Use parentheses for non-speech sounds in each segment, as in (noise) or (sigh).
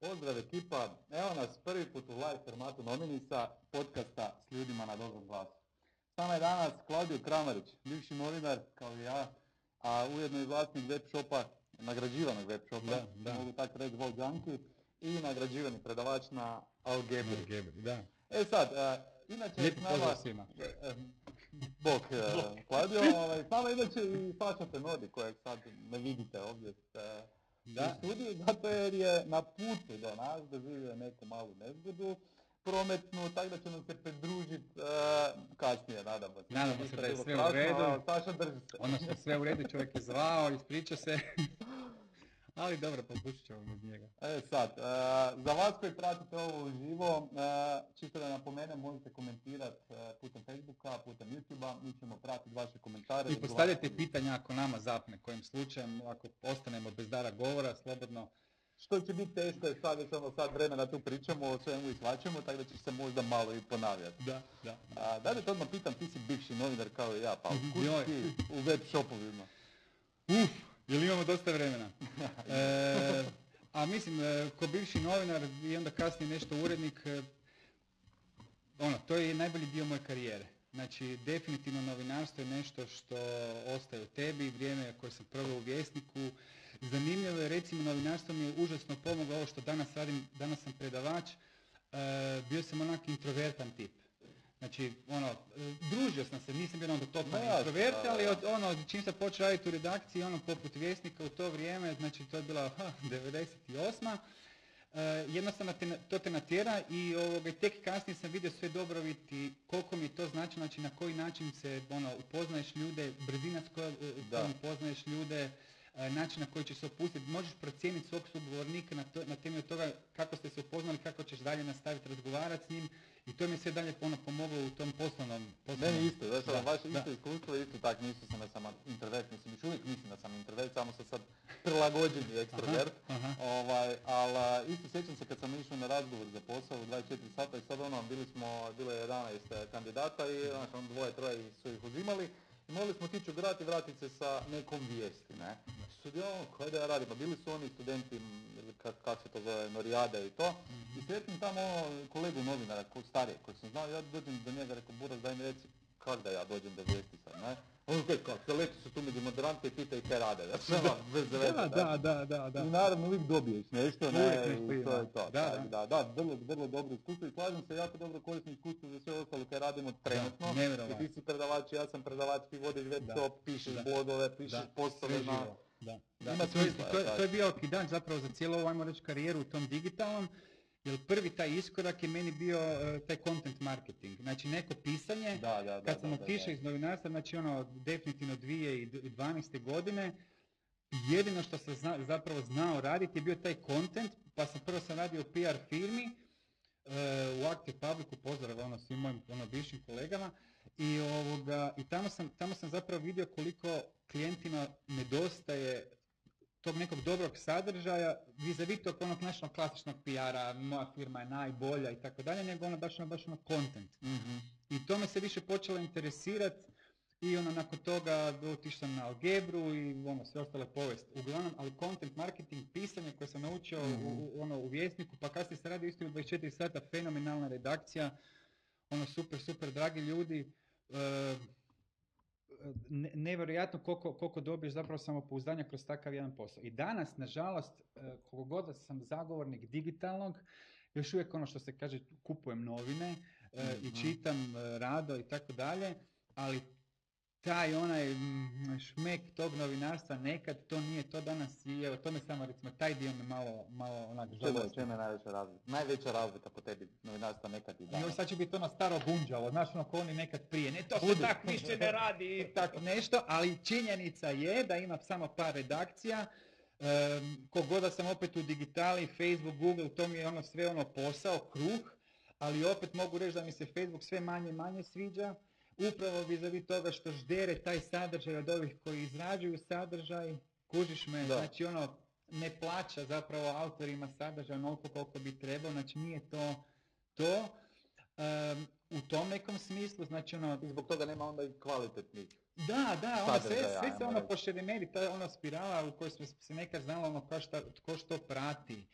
Pozdrav ekipa, evo nas prvi put u live formatu Nominisa, podcasta s ljudima na dobrom glasu. S nama je danas Klaudio Kramarić, bivši novinar kao i ja, a ujedno i vlasnik web shopa, nagrađivanog web shopa, Da, da. mogu tako reći Vol Junkie, i nagrađivani predavač na Algebri. Algebri, da. E sad, e, inače je Lijepi pozdrav svima. E, Bog, e, Klaudio, (laughs) ovaj, s nama inače i Saša Tenodi kojeg sad ne vidite ovdje Da. u studiju, zato jer je na putu do nas, doživio neku malu nezgodu prometnu, tako da će nam se pridružiti kasnije, nadamo se. Nadamo se da je sve u redu. Saša drži se. Ono što sve u redu, čovjek je zvao, ispriča se. (laughs) Ali dobro, poslušat ćemo bez njega. E sad, e, za vas koji pratite ovo uživo, e, čisto da napomenem, možete komentirati e, putem Facebooka, putem YouTubea, mi ćemo pratiti vaše komentare. I postavljajte pitanja ako nama zapne, kojim slučajem, ako ostanemo bez dara govora, slobodno. Što će biti teško je sad, već ono sad vremena tu pričamo o svemu i svačemu, tako da će se možda malo i ponavljati. Da, da. A, da li te odmah pitam, ti si bivši novinar kao i ja, pa Mhm, joj. ti u web shopovima? Uf, jel imamo dosta vremena? (laughs) E, a mislim, e, ko bivši novinar i onda kasnije nešto urednik, e, ono, to je najbolji dio moje karijere. Znači, definitivno novinarstvo je nešto što ostaje u tebi, vrijeme koje sam proveo u Vjesniku. Zanimljivo je, recimo, novinarstvo mi je užasno pomoglo ovo što danas radim, danas sam predavač, e, bio sam onak introvertan tip. Znači, ono, e, družio sam se, nisam bio onda totalni Ma jasno, introvert, da, ali od, ono, čim sam počeo raditi u redakciji, ono, poput Vjesnika u to vrijeme, znači, to je bila ha, (laughs) 98. E, jednostavno te, to te natjera i ovoga, tek kasnije sam vidio sve dobrobiti, koliko mi to znači, znači na koji način se ono, upoznaješ ljude, brzina s kojom e, kojom upoznaješ ljude, e, način na koji ćeš se opustiti, možeš procijeniti svog sugovornika na, to, na temelju toga kako ste se upoznali, kako ćeš dalje nastaviti razgovarati s njim i to mi sve dalje ono pomoglo u tom poslovnom, poslovnom Meni isto, znaš, ono, Da, vaše da. isto iskustvo isto tak, nisam sam da sam introvert, mislim, još uvijek mislim da sam introvert, samo sam sad prilagođeni ekstrovert. aha. Ovaj, ali isto sjećam se kad sam išao na razgovor za posao u 24 sata i sad ono, bili smo, bilo je 11 kandidata i znaš, ono, dvoje, troje su ih uzimali mogli smo tići u grad i vratiti se sa nekom vijesti, ne. Studio, kaj da ja radim, pa bili su oni studenti, ili kak, se to zove, Norijade i to, i sretnim tamo kolegu novinara, starije, koji sam znao, ja dođem do njega, rekao, Buras, daj mi reci, kak da ja dođem do vijesti sad, ne? On kaj, kak, se tu među moderante i pita i kaj rade, da ono, bez veze, Da, da, da, da, da. I naravno uvijek dobiješ nešto, ne, i to je to. Da, da. da, da, vrlo, vrlo dobro iskustvo i slažem se, jako dobro korisno iskustvo za sve ostalo koje radimo trenutno. I ti si predavač, ja sam predavač, ti vodiš web Da, shop, pišeš da. blogove, pišeš Da, postove sve na... Da, da. To, je, to, je- tak. to je bio okidač zapravo za cijelu ajmo reći, karijeru u tom digitalnom, jer prvi taj iskorak je meni bio e, taj content marketing. Znači neko pisanje, Da, da, da. kad sam otišao iz novinarstva, znači ono definitivno 2012. godine, jedino što sam zna- zapravo znao raditi je bio taj content, pa sam prvo sam radio PR firmi, e, u Active Publicu, pozdrav ono svim mojim ono, bivšim kolegama, i, ovoga, i tamo, sam, tamo sam zapravo vidio koliko klijentima nedostaje tog nekog dobrog sadržaja, vis-a-vis tog onog našeg klasičnog PR-a, moja firma je najbolja i tako dalje, nego ono baš ono, baš ono content. Mhm. I to me se više počelo interesirati i ono nakon toga otišao na algebru i ono sve ostale povijest. Uglavnom, ali content marketing, pisanje koje sam naučio u, u- ono, u vjesniku, pa kasnije se radi isto u 24 sata, fenomenalna redakcija, ono super, super dragi ljudi. E, nevjerojatno koliko, koliko dobiješ zapravo samopouzdanja kroz takav jedan posao. I danas, nažalost, e, koliko god sam zagovornik digitalnog, još uvijek ono što se kaže, kupujem novine e, i Mhm. čitam e, rado i tako dalje, ali taj onaj mm, šmek tog novinarstva nekad, to nije to danas i evo, to me samo recimo, taj dio me malo, malo onak žalosti. čemu je najveća razlika? Najveća razlika po tebi novinarstva nekad i I danas. ovo sad će biti ono staro bunđavo, znaš ono ko oni nekad prije, ne to se tak više ne radi (laughs) i tak nešto, ali činjenica je da ima samo par redakcija, um, kogod da sam opet u digitali, Facebook, Google, to mi je ono sve ono posao, kruh, ali opet mogu reći da mi se Facebook sve manje i manje sviđa, upravo vis toga što ždere taj sadržaj od ovih koji izrađuju sadržaj, kužiš me, Da. znači ono, ne plaća zapravo autorima sadržaja onoliko koliko bi trebao, znači nije to to. Em, u tom nekom smislu, znači ono, I zbog toga nema onda i kvalitetnih. da, da, ono sve, sve se ono reći. pošereneri, ta ono spirala u kojoj smo se nekad znalo ono ko što prati.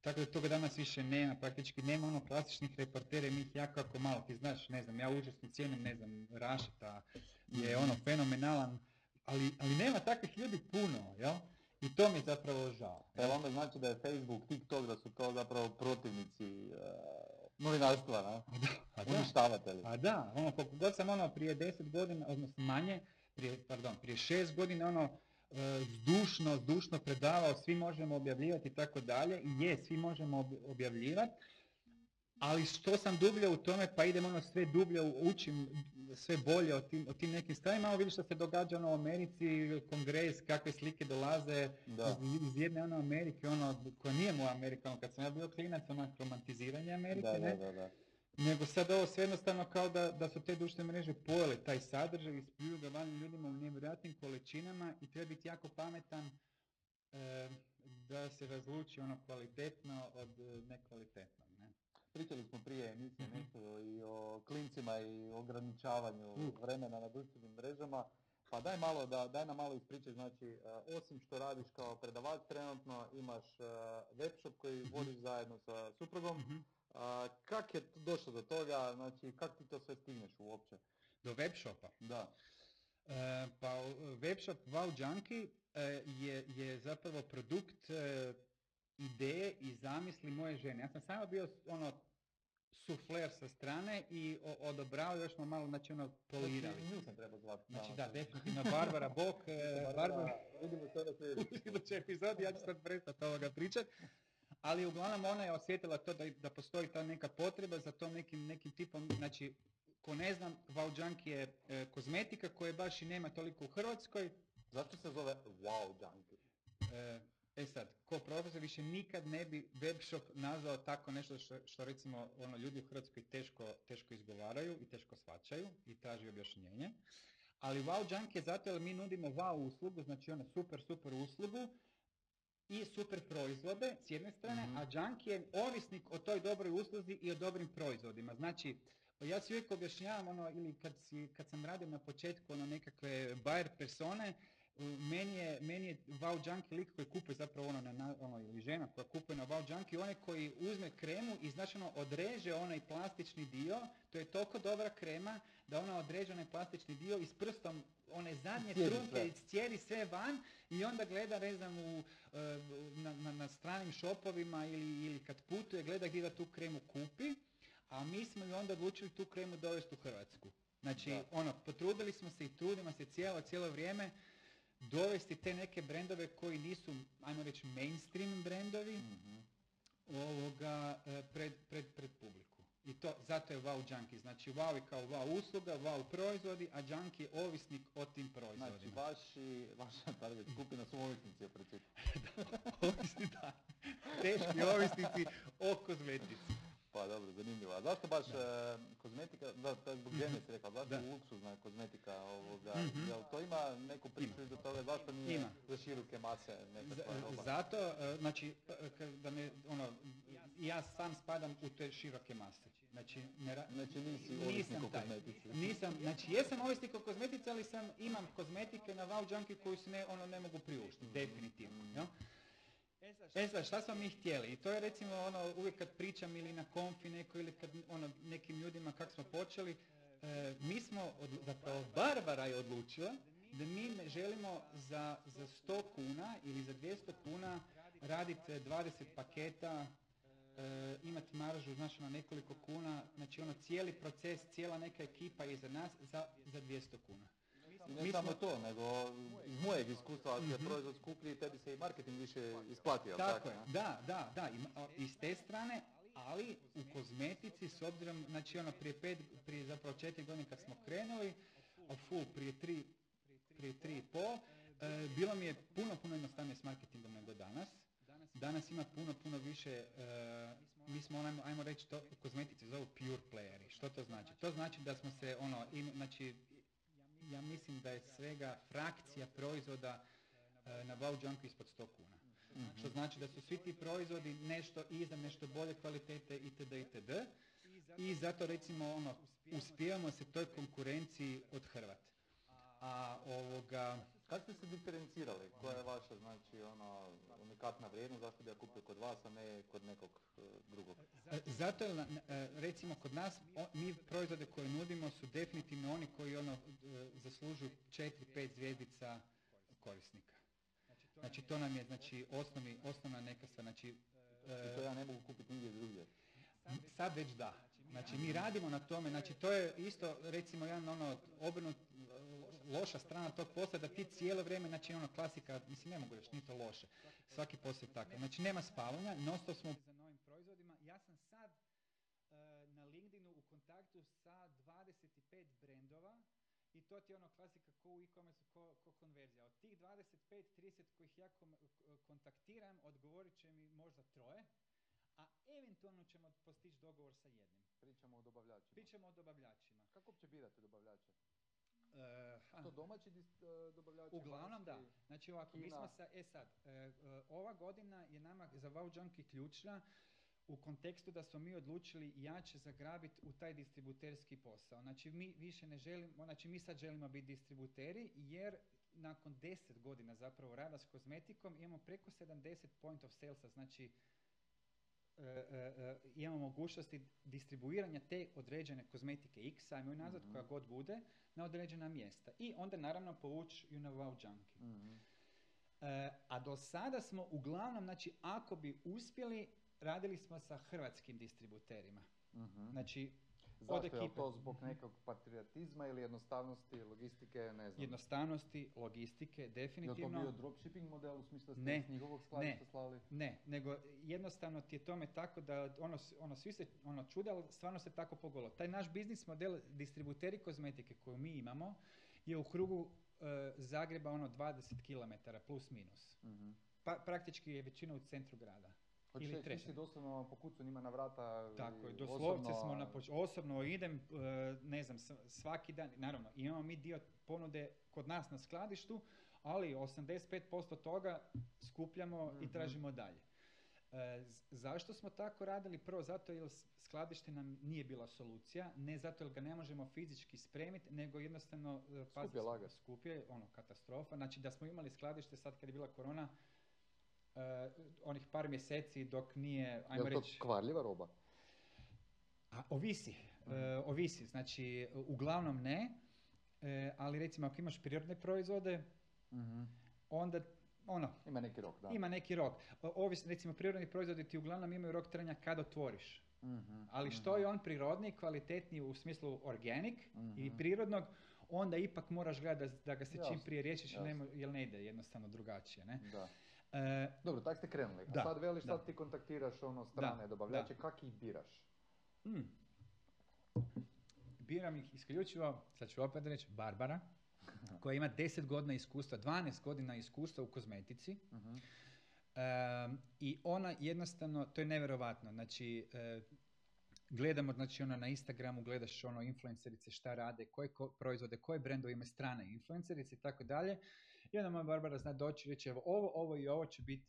Tako da toga danas više nema, praktički nema ono klasičnih reportera i mi ih jako jako malo. Ti znaš, ne znam, ja užasno cijenim, ne znam, Rašeta je ono fenomenalan, ali, ali nema takvih ljudi puno, jel? I to mi je zapravo žao. Jel onda znači da je Facebook, TikTok, da su to zapravo protivnici uh, novinarstva, ne? A da, Uništavatelji. a da, ono, koliko god sam ono prije deset godina, odnosno manje, prije, pardon, prije šest godina ono, zdušno, zdušno predavao, svi možemo objavljivati i tako dalje, i je, svi možemo ob- objavljivati, ali što sam dublje u tome, pa idem ono sve dublje, učim sve bolje o tim, o tim nekim stvarima, malo vidiš što se događa ono u Americi, kongres, kakve slike dolaze Da. iz, iz jedne ono Amerike, ono, koja nije moja Amerika, ono, kad sam ja bio klinac, ono romantiziranje Amerike, Da, ne? da, da, da. Nego sad ovo sve jednostavno kao da, da su te društvene mreže pojele taj sadržaj i spljuju ga van ljudima u nevjerojatnim količinama i treba biti jako pametan e, da se razluči ono kvalitetno od e, nekvalitetnog. Ne? Pričali smo prije emisije Mhm. nešto i o klincima i ograničavanju Uh. vremena na društvenim mrežama. Pa daj malo da, daj nam malo ispričaj, znači, e, osim što radiš kao predavač trenutno, imaš e, web shop koji Mhm. vodiš zajedno sa suprugom. A, kak je došlo do toga, znači, kak ti to sve stigneš uopće? Do web shopa. Da. E, pa webshop Wow Junkie e, je, je zapravo produkt e, ideje i zamisli moje žene. Ja sam samo bio ono sufler sa strane i o, odobrao još smo malo, znači ono polirali. Znači, nju sam trebao zvati. Znači da, definitivno Barbara Bok, e, (laughs) Barbara, vidimo se sljedeći. idućoj epizodi, ja ću sad prestati ovoga pričat. Ali uglavnom ona je osjetila to da, da postoji ta neka potreba za tom nekim, nekim tipom, znači ko ne znam, Wow Junkie je e, kozmetika koje baš i nema toliko u Hrvatskoj. Zašto se zove Wow Junkie? E, e sad, ko profesor više nikad ne bi webshop nazvao tako nešto što, što recimo ono, ljudi u Hrvatskoj teško, teško izgovaraju i teško shvaćaju i traži objašnjenje. Ali Wow Junkie je zato jer mi nudimo wow uslugu, znači ono super, super uslugu i super proizvode s jedne strane, Mhm. a junkie je ovisnik o toj dobroj usluzi i o dobrim proizvodima. Znači, ja si uvijek objašnjavam ono, ili kad, si, kad sam radio na početku ono nekakve buyer persone, meni je, meni je wow junkie lik koji kupuje zapravo ono, na, ono, ili žena koja kupuje na wow junkie, onaj koji uzme kremu i znači ono odreže onaj plastični dio, to je toliko dobra krema da ona odreže onaj plastični dio i s prstom one zadnje trunke sve. cijedi sve van i onda gleda, ne znam, u, e, na, na, na stranim šopovima ili, ili kad putuje, gleda gdje da tu kremu kupi, a mi smo i onda odlučili tu kremu dovesti u Hrvatsku. Znači, Da. ono, potrudili smo se i trudimo se cijelo, cijelo vrijeme dovesti te neke brendove koji nisu, ajmo reći, mainstream brendovi Mhm. ovoga, e, pred, pred, pred publiku. I to, zato je wow junkie. Znači wow je kao wow usluga, wow proizvodi, a junkie je ovisnik o tim Znači, proizvodima. vaši, vaša target skupina su ovisnici o principu. (laughs) Ovisni, da. Teški ovisnici o kozmetici. Pa dobro, zanimljivo. A zašto baš e, kozmetika, da, to je zbog žene si rekao, zašto Da. luksuzna kozmetika ovoga, Mhm. jel to ima neku priču do toga, zašto nije Ima. za široke mase nekakva roba? zato, e, znači, da ne, ono, ja sam spadam u te široke mase. Znači, ne ra- Znači nisi ovisnik o kozmetici. Nisam, znači jesam ovisnik o kozmetici, ali sam, imam kozmetike na Wow Junkie koju se ne, ono, ne mogu priuštiti, definitivno. jel? E sad, šta smo mi htjeli? I to je recimo ono, uvijek kad pričam ili na konfi neko ili kad ono, nekim ljudima kako smo počeli, e, mi smo, odlu- zapravo Barbara je odlučila da mi ne želimo za, za 100 kuna ili za 200 kuna raditi 20 paketa, e, imati maržu znači na nekoliko kuna, znači ono cijeli proces, cijela neka ekipa iza nas za, za 200 kuna. I ne mi samo smo- to, nego iz mojeg iskustva, ako je Mhm. proizvod skuplji, tebi se i marketing više isplatio. Tako je, ne? da, da, da, i s te strane, ali u kozmetici s obzirom, znači ono prije pet, prije zapravo četiri godine kad smo krenuli, a full prije tri, prije tri i pol, e, bilo mi je puno, puno jednostavnije s marketingom nego danas. Danas ima puno, puno više, e, mi smo, ajmo, ajmo reći to, u kozmetici zovu pure playeri. Što to znači? To znači da smo se, ono, im, znači, ja mislim da je svega frakcija proizvoda e, na Wow Junkie ispod 100 kuna. Mhm. Što znači da su svi ti proizvodi nešto iza, nešto bolje kvalitete itd. itd. I zato recimo ono, uspijemo se toj konkurenciji odhrvat. A ovoga, Kako ste se diferencirali? Koja je vaša, znači, ono, unikatna vrijednost, zašto bi ja kupio kod vas, a ne kod nekog e, drugog? E, Zato je, recimo kod nas, mi proizvode koje nudimo su definitivno oni koji ono zaslužuju 4-5 zvijezdica korisnika. Znači to nam je znači osnovni, osnovna neka stvar. Znači, I to ja ne mogu kupiti nigdje drugdje. Sad već da. Znači mi radimo na tome, znači to je isto recimo jedan ono obrnut loša strana tog posla da ti cijelo vrijeme, znači ono klasika, mislim ne mogu reći, nije to loše, svaki posao je takav. Znači nema spavanja, nosto smo za novim proizvodima. Ja sam sad uh, na LinkedInu u kontaktu sa 25 brendova i to ti je ono klasika ko u e-commerce, ko, ko konverzija. Od tih 25-30 kojih ja kontaktiram, odgovorit će mi možda troje, a eventualno ćemo postići dogovor sa jednim. Pričamo o dobavljačima. Pričamo o dobavljačima. Kako uopće birate dobavljače? Uh, to domaći uh, dobavljači? Uglavnom da. Znači ovako, mi smo sa, e sad, uh, ova godina je nama za Wow Junkie ključna u kontekstu da smo mi odlučili jače zagrabiti u taj distributerski posao. Znači mi više ne želimo, znači mi sad želimo biti distributeri jer nakon 10 godina zapravo rada s kozmetikom imamo preko 70 point of salesa, znači imamo mogućnosti distribuiranja te određene kozmetike X, ajmo nazad koja god bude, na određena mjesta. I onda naravno povući you know wow junkie. Mhm. a do sada smo uglavnom, znači ako bi uspjeli, radili smo sa hrvatskim distributerima. Mhm. Znači Zašto je to zbog nekog patriotizma ili jednostavnosti, logistike, ne znam? Jednostavnosti, logistike, definitivno. Je to bio dropshipping model u smislu da ste ne, njihovog skladišta slali? Ne, nego jednostavno ti je tome tako da ono, ono svi se ono čude, ali stvarno se tako pogolo. Taj naš biznis model distributeri kozmetike koju mi imamo je u krugu uh, Zagreba ono 20 km plus minus. uh Pa, praktički je većina u centru grada. Ili treće. Ti si doslovno pokucu njima na vrata Tako je, doslovce smo na poč- Osobno idem, e, ne znam, svaki dan, naravno, imamo mi dio ponude kod nas na skladištu, ali 85% toga skupljamo i mhm. tražimo dalje. E, zašto smo tako radili? Prvo zato jer skladište nam nije bila solucija, ne zato jer ga ne možemo fizički spremiti, nego jednostavno e, skuplje laga. Skuplje, ono, katastrofa. Znači da smo imali skladište sad kad je bila korona, onih par mjeseci dok nije, ajmo reći... Je to kvarljiva roba? A, ovisi, uh, ovisi, znači uglavnom ne, uh, ali recimo ako imaš prirodne proizvode, uh onda ono... Ima neki rok, da. Ima neki rok. Ovisno, recimo prirodni proizvodi ti uglavnom imaju rok trajanja kad otvoriš. Uh-huh, ali što je on prirodni, kvalitetniji u smislu organic i prirodnog, onda ipak moraš gledati da, da ga se čim prije riješiš jer ne ide jednostavno drugačije. Ne? Da. E, Dobro, tak ste krenuli. Da, sad veliš, sad ti kontaktiraš ono strane da, dobavljače, kak ih biraš? Hmm. Biram ih isključivo, sad ću opet reći, Barbara, (laughs) koja ima 10 godina iskustva, 12 godina iskustva u kozmetici. uh I ona jednostavno, to je nevjerovatno, znači e, gledamo znači ono na Instagramu, gledaš ono influencerice šta rade, koje ko, proizvode, koje brendove imaju strane influencerice i tako dalje i onda moja Barbara zna doći i reći, evo ovo, ovo i ovo će biti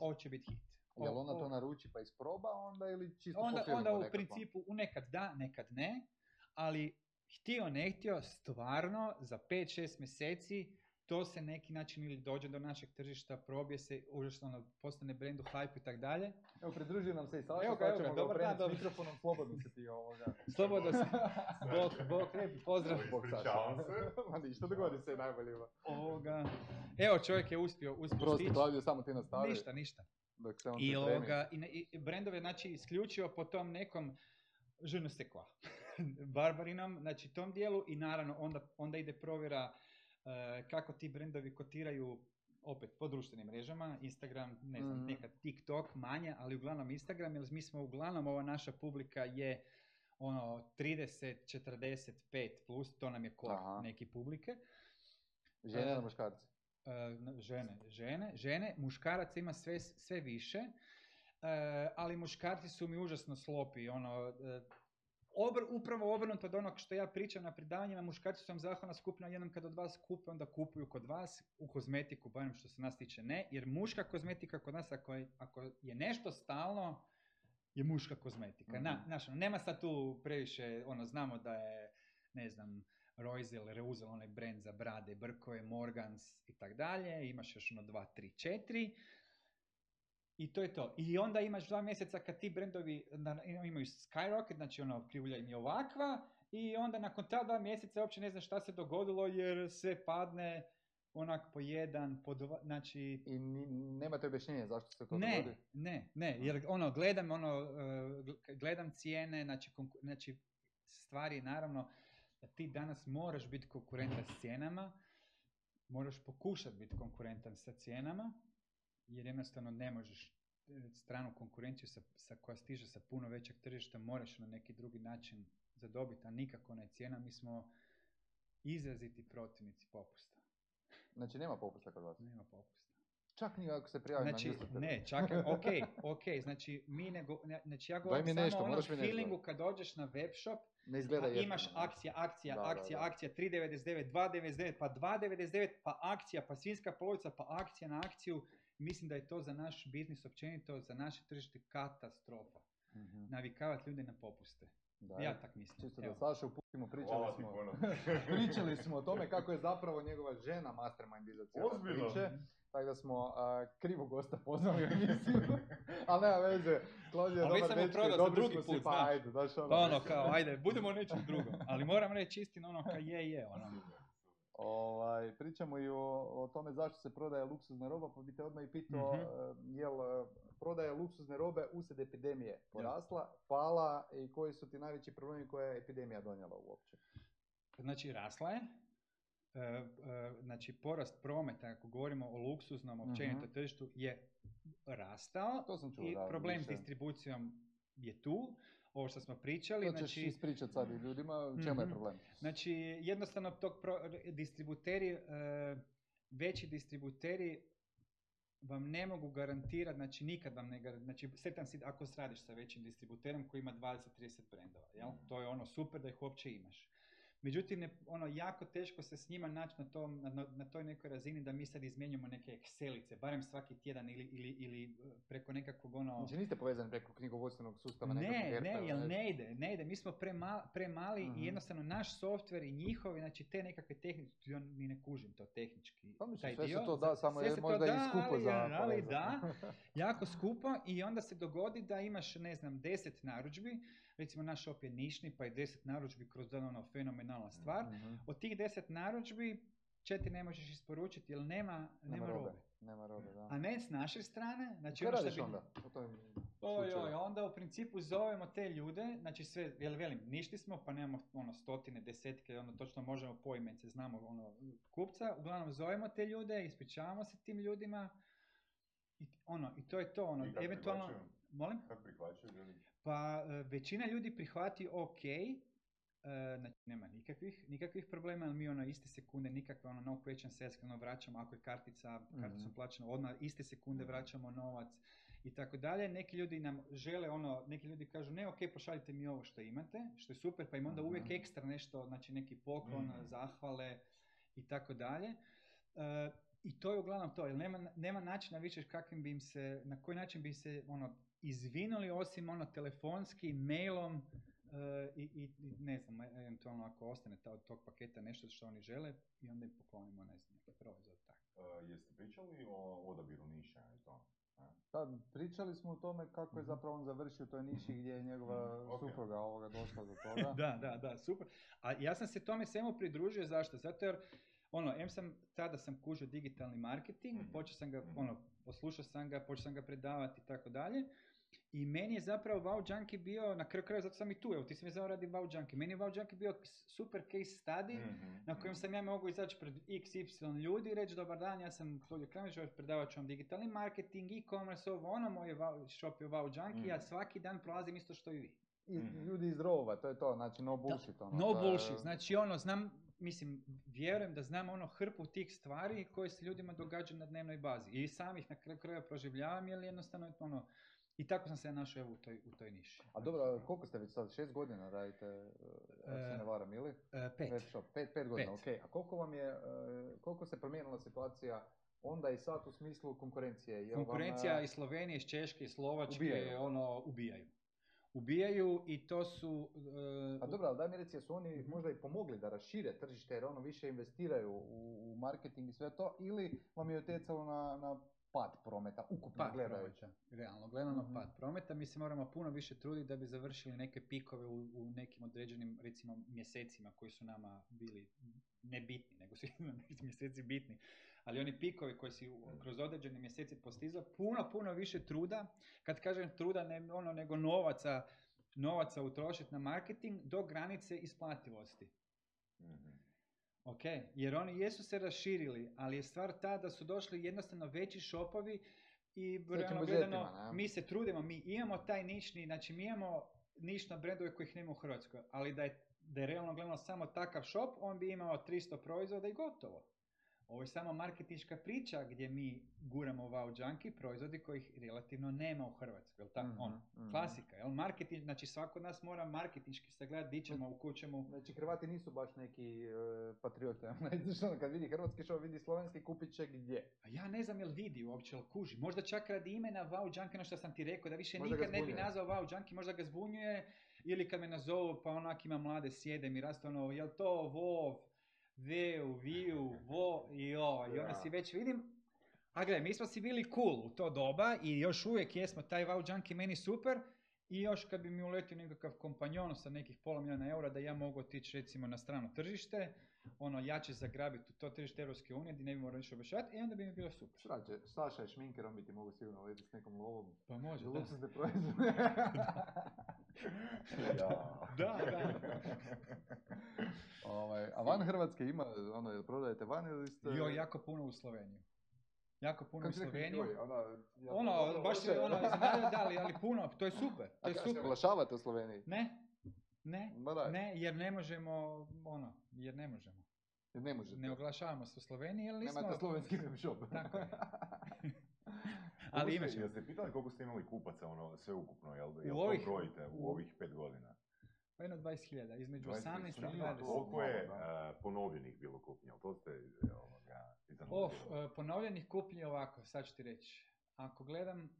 ovo će biti hit. Jel ona to naruči pa isproba onda ili čisto Onda, onda u principu u nekad da, nekad ne, ali htio ne htio, stvarno za 5-6 mjeseci to se neki način ili dođe do našeg tržišta, probije se, užasno ono, postane brendu, hype i tak dalje. Evo, pridružio nam se i Saša, evo ga, pa ćemo dobar dan, dobro. mikrofonom, slobodno se ti ovoga. Slobodno se, (laughs) bok, bok, pozdrav. Bok Saša. (laughs) Ma ništa, dogodi se najboljima. Ovoga, evo čovjek je uspio, uspio Prosti, Klaudio, samo ti nastavi. Ništa, ništa. Dok se on I, ovoga, i, i brendove, znači, isključio po tom nekom, je ne sais quoi, barbarinom, znači tom dijelu i naravno onda, onda ide provjera kako ti brendovi kotiraju opet po društvenim mrežama, Instagram, ne znam, mm. nekad TikTok, manje, ali uglavnom Instagram, jer mi smo uglavnom, ova naša publika je ono 30, 45 plus, to nam je kor neki publike. Žene ili uh, muškarci? Uh, žene, žene, žene, muškaraca ima sve, sve više, uh, ali muškarci su mi užasno slopi, ono, Obr, upravo obrnuto od onog što ja pričam na predavanjima, muškarci su vam zahvalna skupina, jednom kad od vas kupe, onda kupuju kod vas, u kozmetiku, barem što se nas tiče ne, jer muška kozmetika kod nas, ako je, ako je nešto stalno, je muška kozmetika. Na, mhm. ono, nema sad tu previše, ono, znamo da je, ne znam, Roizel, Reuzel, onaj brand za brade, brkove, Morgans i tak dalje, imaš još ono 2, 3, 4, I to je to. I onda imaš dva mjeseca kad ti brendovi imaju skyrocket, znači ono krivulja im je ovakva, i onda nakon ta dva mjeseca uopće ne znaš šta se dogodilo jer sve padne onak po jedan, po dva, znači... I nemate objašnjenje zašto se to Ne, dogodi? ne, ne, jer ono, gledam, ono, e, gl- gledam cijene, znači, konku- znači, stvari, naravno, da ti danas moraš biti konkurentan s cijenama, moraš pokušati biti konkurentan sa cijenama, jer jednostavno ne možeš e, stranu konkurenciju sa, sa koja stiže sa puno većeg tržišta, moraš na neki drugi način zadobiti, a nikako ne cijena. Mi smo izraziti protivnici popusta. Znači nema popusta kod vas. Nema popusta. Čak ni ako se prijavim Znači, na ne, čak, (laughs) ok, ok, znači mi nego, ne, znači ja govorim mi samo nešto, o onom moraš mi nešto feelingu kad dođeš na web shop, Ne izgleda a jeftino, imaš akcija, akcija, Da, da, akcija, da. akcija, 3.99, 2.99, pa 2.99, pa akcija, pa svinska polovica, pa akcija na akciju. Mislim da je to za naš biznis općenito, za naše tržište katastrofa. Mhm. Navikavati ljude na popuste. Da, Ja tak mislim. Čisto da. Saša uputimo, pričali smo, (laughs) pričali (laughs) smo o tome kako je zapravo njegova žena mastermind iza cijele Ozbiljno? priče. Tako da smo a, krivo gosta pozvali u emisiju. (laughs) Ali nema veze, Klaudija je Ali već dobar sam mu dečko i prodao za dobri drugi smo si, pa ajde, znaš ono. Pa ono kao, ajde, budemo o nečem drugom. Ali moram reći istinu ono kao je, je, ono. Ovaj, pričamo i o, o tome zašto se prodaje luksuzna roba, pa bi te odmah i pitao, Mhm. eh, jel eh, prodaja luksuzne robe usred epidemije porasla, pala i koji su ti najveći problemi koje je epidemija donijela uopće? Znači, rasla je. E, e, znači, porast prometa, ako govorimo o luksuznom općenito Mhm. tržištu, je rastao To sam čuo, i da, problem s distribucijom je tu. Ovo što smo pričali, To ćeš znači, ispričat sad i ljudima, u čemu je Mhm. problem? znači jednostavno tog pro, distributeri, e, veći distributeri vam ne mogu garantirati, znači nikad vam ne garantirati, znači sretan si ako radiš sa većim distributerom koji ima 20-30 brendova, jel? Mhm. To je ono super da ih uopće imaš. Međutim, ne, ono, jako teško se s njima naći na, tom, na, na- toj nekoj razini da mi sad izmjenjujemo neke Excelice, barem svaki tjedan ili, ili, ili e, preko nekakvog ono... Znači niste povezani preko knjigovodstvenog sustava Ne, ne, jel ne? ide, ne ide. Mi smo prema, premali Mhm. i jednostavno naš softver i njihovi, znači te nekakve tehničke, ja ni ne kužim to tehnički. Pa mislim, taj sve se to da, samo je možda i skupo ali- za ali da, (laughs) jako skupo i onda se dogodi da imaš, ne znam, deset narudžbi, recimo naš shop je nišni, pa je deset narudžbi kroz dan ono fenomenalna stvar. Mhm. Od tih deset narudžbi četiri ne možeš isporučiti jer nema, nema, robe. Nema robe, da. A ne s naše strane, znači Kaj ono što radiš bi- onda? U tom Oj, oj, onda u principu zovemo te ljude, znači sve, jel velim, ništi smo, pa nemamo ono stotine, desetke, ono točno možemo poimence, znamo ono kupca, uglavnom zovemo te ljude, ispričavamo se tim ljudima i ono, i to je to, ono, I eventualno, molim? Kako prihvaćaju ljudi? Pa e, većina ljudi prihvati ok, e, znači nema nikakvih, nikakvih problema, ali mi ono iste sekunde, nikakve ono no question sales, ono vraćamo ako je kartica, karticom Mhm. plaćeno, odmah iste sekunde Mhm. vraćamo novac i tako dalje. Neki ljudi nam žele ono, neki ljudi kažu ne ok, pošaljite mi ovo što imate, što je super, pa im onda uvijek Mhm. ekstra nešto, znači neki poklon, Mhm. zahvale i tako dalje. E, I to je uglavnom to, jer nema, nema načina više kakvim bi im se, na koji način bi se ono, izvinuli osim ono telefonski, mailom e, i, i, ne znam, eventualno ako ostane ta, od tog paketa nešto što oni žele i onda im poklonimo, ne znam, neki proizvod. Tako. Uh, jeste pričali o odabiru niša i to? Ne? Da, pričali smo o tome kako je Mhm. zapravo on završio u toj niši gdje je njegova Mhm, ok. supruga ovoga došla do (laughs) toga. Da, da, da, super. A ja sam se tome svemu pridružio, zašto? Zato jer, ono, em sam, tada sam kužio digitalni marketing, Mhm. počeo sam ga, ono, poslušao sam ga, počeo sam ga predavati i tako dalje. I meni je zapravo Wow Junkie bio, na kraju kraja, zato sam i tu, evo ti si mi znao radi Wow Junkie. Meni je Wow Junkie bio super case study, Mhm, na kojem mhm. sam ja mogao izaći pred XY ljudi i reći dobar dan, ja sam Claudio Klemeš, predavat ću vam digitalni marketing, e-commerce, ovo ono, moj je wow, shop je Wow Junkie, ja Mhm. svaki dan prolazim isto što i vi. I Mhm. ljudi iz rova, to je to, znači no bullshit. ono, No bullshit, znači ono, znam, mislim, vjerujem da znam ono hrpu tih stvari koje se ljudima događaju na dnevnoj bazi. I sam ih na kraju kraja proživljavam, jer jednostavno, ono, i tako sam se našao evo u toj, u toj niši. A dobro, koliko ste već sad, šest godina radite, ako se E, ne varam, ili? E, pet. Pet, pet godina, Pet. ok. A koliko vam je, koliko se promijenila situacija onda i sad u smislu konkurencije? Jel vam, Konkurencija eh, iz Slovenije, iz Češke, iz Slovačke, Ubijaju. ono, ubijaju. Ubijaju i to su... e, A dobro, ali daj mi reci, jesu oni Mhm. možda i pomogli da rašire tržište jer ono više investiraju u, u marketing i sve to ili vam je utjecalo na, na pad prometa, ukupno Pad gledajući. realno gledano Mhm. pad prometa. Mi se moramo puno više truditi da bi završili neke pikove u, u nekim određenim, recimo, mjesecima koji su nama bili nebitni, nego su (laughs) mjeseci bitni. Ali oni pikovi koji si u- kroz određene mjeseci postizao, puno, puno više truda, kad kažem truda, ne ono, nego novaca, novaca utrošiti na marketing do granice isplativosti. Mhm. Ok, jer oni jesu se raširili, ali je stvar ta da su došli jednostavno veći šopovi i realno gledano, mi se trudimo, mi imamo taj nišni, znači mi imamo nišna brendove kojih nema u Hrvatskoj, ali da je, da je realno gledano samo takav shop, on bi imao 300 proizvoda i gotovo. Ovo je samo marketinška priča gdje mi guramo wow junkie proizvodi kojih relativno nema u Hrvatskoj, jel tako? Mhm, Ono, mhm. klasika, jel? Marketing, znači svako od nas mora marketinški sagledati di ćemo, u kućemo, Znači Hrvati nisu baš neki e, patriote. (laughs) Kad vidi hrvatski show, vidi slovenski, kupit će gdje. A ja ne znam jel vidi uopće, jel kuži. Možda čak radi imena Wow Junkie, ono što sam ti rekao, da više Možda nikad ne bi nazvao Wow Junkie, možda ga zbunjuje. Ili kad me nazovu, pa onak ima mlade sjede mi raste ono, jel to Vov, Veu, Viju, Vo i o. I onda Da. si već vidim, a gle, mi smo si bili cool u to doba i još uvijek jesmo, taj Wow Junkie meni super. I još kad bi mi uletio nekakav kompanjon sa nekih pola milijuna eura da ja mogu otići recimo na strano tržište, ono jače zagrabiti u to tržište Europske unije gdje ne bi morao ništa objašnjavati, i onda bi mi bilo super. Šta će, Saša je šminker, on bi ti mogu sigurno letiti s nekom lovom. Pa može, da. luksuzne proizvode. Ja. (laughs) Da, da. (laughs) ovaj, a van Hrvatske ima, ono, jel prodajete van ili ste... Jo, jako puno u Sloveniju. Jako puno u Sloveniju. joj, ono, ja- Ono, baš loše. je ono, iznenadio, (laughs) da, ali, ali puno, to je super, to A je se super. oglašavate u Sloveniji? Ne, ne, ne, jer ne možemo, ono, jer ne možemo. jer ne možete. Ne oglašavamo se u Sloveniji, jer nismo... Nemate slovenski web shop. (laughs) Tako je. (laughs) Ali ste- imat ćemo. Jeste pitali koliko ste imali kupaca, ono, sve ukupno, jel, jel U to ovih- brojite u ovih pet godina? Pa jedno 20.000, između 20 18 i stranaka, 20. Koliko je e, ponovljenih bilo kupnje, jel to ste ovoga, e, ponovljenih kupnji ovako, sad ću ti reći. Ako gledam,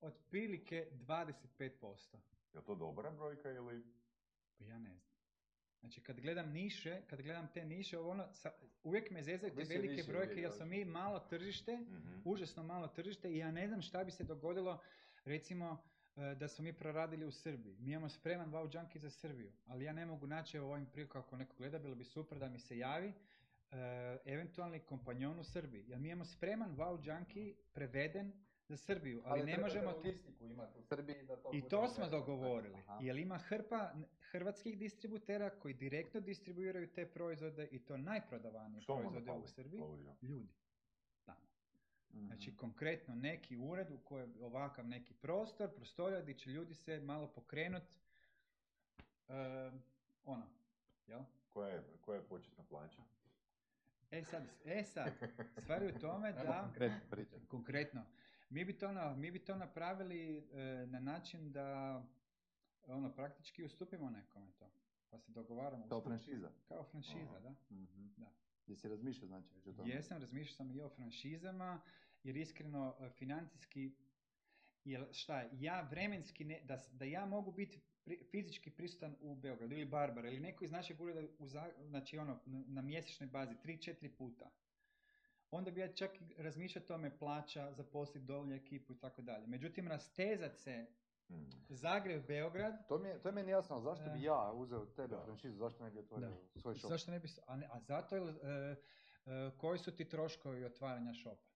otprilike 25%. Je li to dobra brojka ili... Pa ja ne znam. Znači kad gledam niše, kad gledam te niše, ono, sa- uvijek me zezaju te velike brojke jer smo mi malo tržište, Mhm. užasno malo tržište i ja ne znam šta bi se dogodilo recimo e, da smo mi proradili u Srbiji. Mi imamo spreman wow junkie za Srbiju, ali ja ne mogu naći evo ovim prilikom ako neko gleda, bilo bi super da mi se javi e, eventualni kompanjon u Srbiji. Jer mi imamo spreman wow junkie preveden za Srbiju, ali, ne možemo... logistiku imati u Srbiji da to i to smo dogovorili, Aha. jer ima hrpa hrvatskih distributera koji direktno distribuiraju te proizvode i to najprodavanije Što proizvode u Srbiji. Klaudio? Ljudi. Tamo. Mhm. Znači konkretno neki ured u kojem je ovakav neki prostor, prostorija gdje će ljudi se malo pokrenut ono, jel? Koja je, koja je početna plaća? E sad, e sad, stvar je u tome da... Konkretno. Mi bi to, na, mi bi to napravili e, na način da ono, praktički ustupimo nekome to. Pa se dogovaramo. Kao franšiza. Kao franšiza, da. Mhm. Da. Jesi razmišljao znači već o tome? Jesam, razmišljao sam i o franšizama, jer iskreno e, financijski, jer šta je, ja vremenski, ne, da, da ja mogu biti pri- fizički prisutan u Beogradu ili Barbara ili neko iz našeg ureda u, znači ono, na, na mjesečnoj bazi, 3-4 puta. Onda bi ja čak razmišljao tome plaća, zaposliti dovoljnu ekipu i tako dalje. Međutim, rastezat se Mhm. Zagreb, Beograd, To mi je, to je meni jasno, zašto bi ja uzeo tebe franšizu, zašto ne bi otvorio svoj shop? zašto ne bi, a, ne, a zato e, e, koji su ti troškovi otvaranja shopa?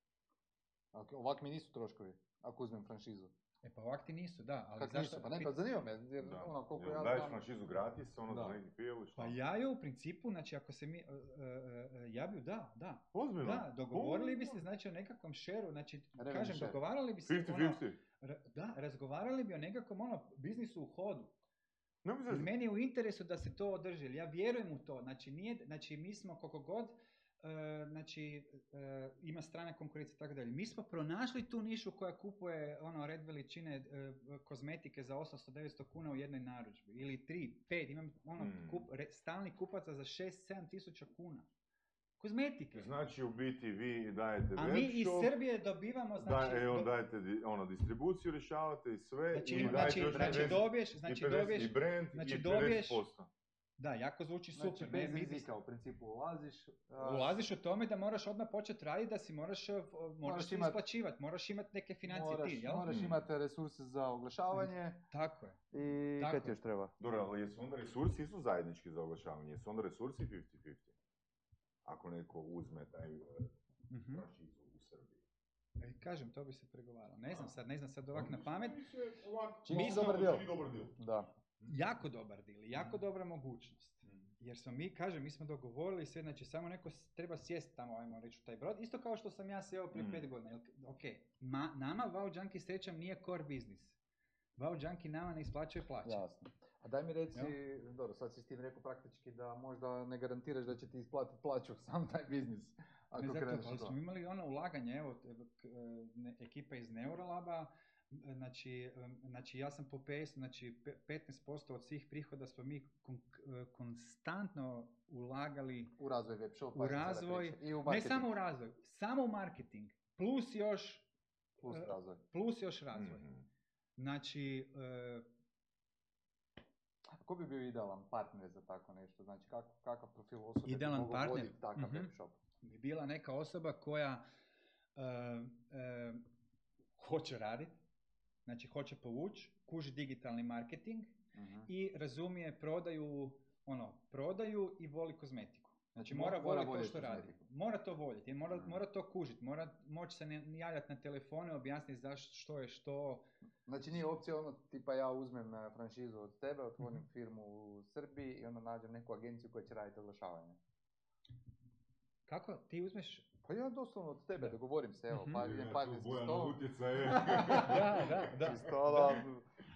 Ako- Ovak mi nisu troškovi, ako uzmem franšizu. E pa ovak ti nisu, da, ali Kako zašto? nisu? Pa ne, pa zanima me, jer Da. ono, koliko ja daješ znam... franšizu gratis, ono Da. za neki pil, šta? Pa ja ju u principu, znači ako se mi, e, e, e, ja bi ju, da, da. Ozbiljno? Da, dogovorili bi se znači o nekakvom šeru, znači Revenue kažem, share. dogovarali bi se, 50-50. ono, ra- da, razgovarali bi o nekakvom ono biznisu u hodu. Ne se... meni je u interesu da se to održi, ja vjerujem u to. Znači, nije, znači mi smo koliko god, znači, e, ima strana konkurencija i tako dalje. Mi smo pronašli tu nišu koja kupuje ono red veličine e, kozmetike za 800-900 kuna u jednoj narudžbi. Ili 3, 5, imam ono, Mm. kup, re- stalnih kupaca za 6-7 tisuća kuna. Kozmetike. Znači, u biti vi dajete A mi iz Srbije dobivamo, znači, da, e, on do- dajete ono, distribuciju, rješavate i sve, znači, i dajete znači, još znači 50 dobiješ, i znači 50 dobiješ, i brand znači i dobiješ- 50%. Da, jako zvuči Znači, super. bez ne, mi bi- rizika u principu ulaziš. a, Ulaziš u tome da moraš odmah početi raditi, da si moraš, eh, moraš, se imat- isplaćivati, moraš imati neke financije moraš, ti, jel? moraš Mm. imati resurse za oglašavanje Tako je. i Tako kaj ti još treba? Dobro, ali jesu onda resursi isto zajednički za oglašavanje? Jesu onda resursi 50-50? Ako neko uzme taj franšizu u Srbiji. E, kažem, to bi se pregovaralo. Ne znam sad, ne znam sad ovak na pamet. Mi Čini dobar deal. dobar deal. Da. Jako dobar deal, jako Mhm. dobra mogućnost. Jer smo mi, kažem, mi smo dogovorili sve, znači samo neko treba sjesti tamo, ajmo reći, u taj brod. Isto kao što sam ja sjeo prije Mm. pet godina. Jel, ok, ma, nama Wow Junkie srećom nije core business. Wow Junkie nama ne isplaćuje plaće. Jasno. A daj mi reci, dobro, sad si s tim rekao praktički da možda ne garantiraš da će ti isplatiti plaću (laughs) sam taj biznis. Ako Ne zato, ali smo imali ono ulaganje, evo, ne- ekipa iz Neurolaba, znači, znači ja sam po PS, znači pe- 15% od svih prihoda smo mi kon- k- konstantno ulagali U razvoj web shopa. U razvoj. I u Ne samo u razvoj, samo u marketing, plus još, Plus e, razvoj. plus još razvoj. Mhm. Znači, e, Ko bi bio idealan partner za tako nešto? Znači, kak, kakav profil osobe bi Idealan mogao partner? voditi takav Mhm. web shop? bi bila neka osoba koja e, e, hoće raditi, znači hoće povući, kuži digitalni marketing Mhm. i razumije prodaju, ono, prodaju i voli kozmetiku. Znači Znači, mora mo- mora voljeti to što radi. kozmetiku. Mora to voljeti, mora, Mhm. mora to kužiti, mora moći se javljati na telefone, objasniti zašto, što je što. Znači nije opcija ono, tipa ja uzmem e, franšizu od tebe, otvorim Mhm. firmu u Srbiji i onda nađem neku agenciju koja će raditi oglašavanje. Kako? Ti uzmeš... Pa ja doslovno od tebe Da. dogovorim se, evo, Mhm. pa idem Bojana stol. utjecaje. (laughs) Da, da, da. Čisto da,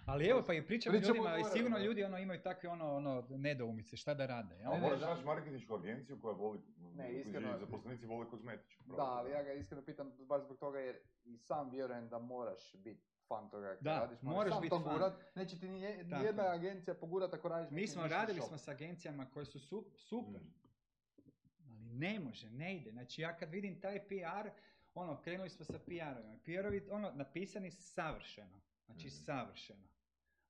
Ali evo, pa i pričamo Pričamo ljudima, i sigurno da. ljudi ono, imaju takve ono, ono, nedoumice, šta da rade. jel? A Ne, ne, moraš da. naći marketinšku agenciju koja voli, Ne, koji iskreno- zaposlenici vole kozmetičku. da, ali ja ga iskreno pitam baš zbog toga jer i sam vjerujem da moraš biti fan toga kad Da, radiš, moraš sam bit to fan. gurat, neće ti nije- Tako nijedna je. agencija pogurat ako radiš Mi neki smo ništa radili shop. smo s agencijama koje su su- super, Mm. Ne može, ne ide. Znači ja kad vidim taj PR, ono, krenuli smo sa PR-ovima. PR-ovi, ono, napisani savršeno. Znači Mhm. savršeno.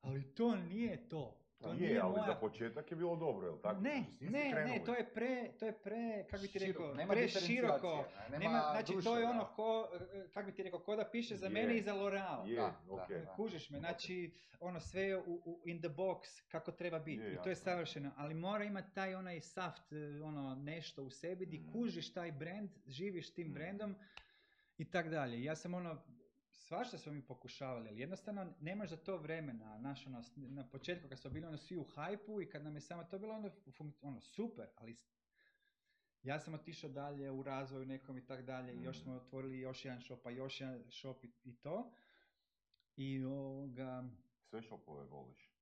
Ali to nije to. To Je, nije ali moja... za početak je bilo dobro, jel tako? Ne, Znači, ne, ne, to je pre, to je pre, kako bi ti Široko, rekao, nema pre široko. ne, Nema, nema znači duše, to je da. ono ko, kako bi ti rekao, ko da piše za Je. mene i za L'Oreal. Je, Da, okej. da. Kužiš me, znači ono sve je u, u, in the box kako treba biti Je, i to je savršeno, ali mora imati taj onaj saft, e, ono nešto u sebi di Mm. kužiš taj brand, živiš tim Mm. brandom i tak dalje. Ja sam ono, svašta smo mi pokušavali, ali jednostavno nemaš za to vremena, znaš, ono, na početku kad smo bili ono svi u hajpu i kad nam je samo to bilo ono, ono super, ali ja sam otišao dalje u razvoju nekom i tak dalje, i još Mm. smo otvorili još jedan shop, pa još jedan shop i, i to. I ovoga, Sve šopove voliš.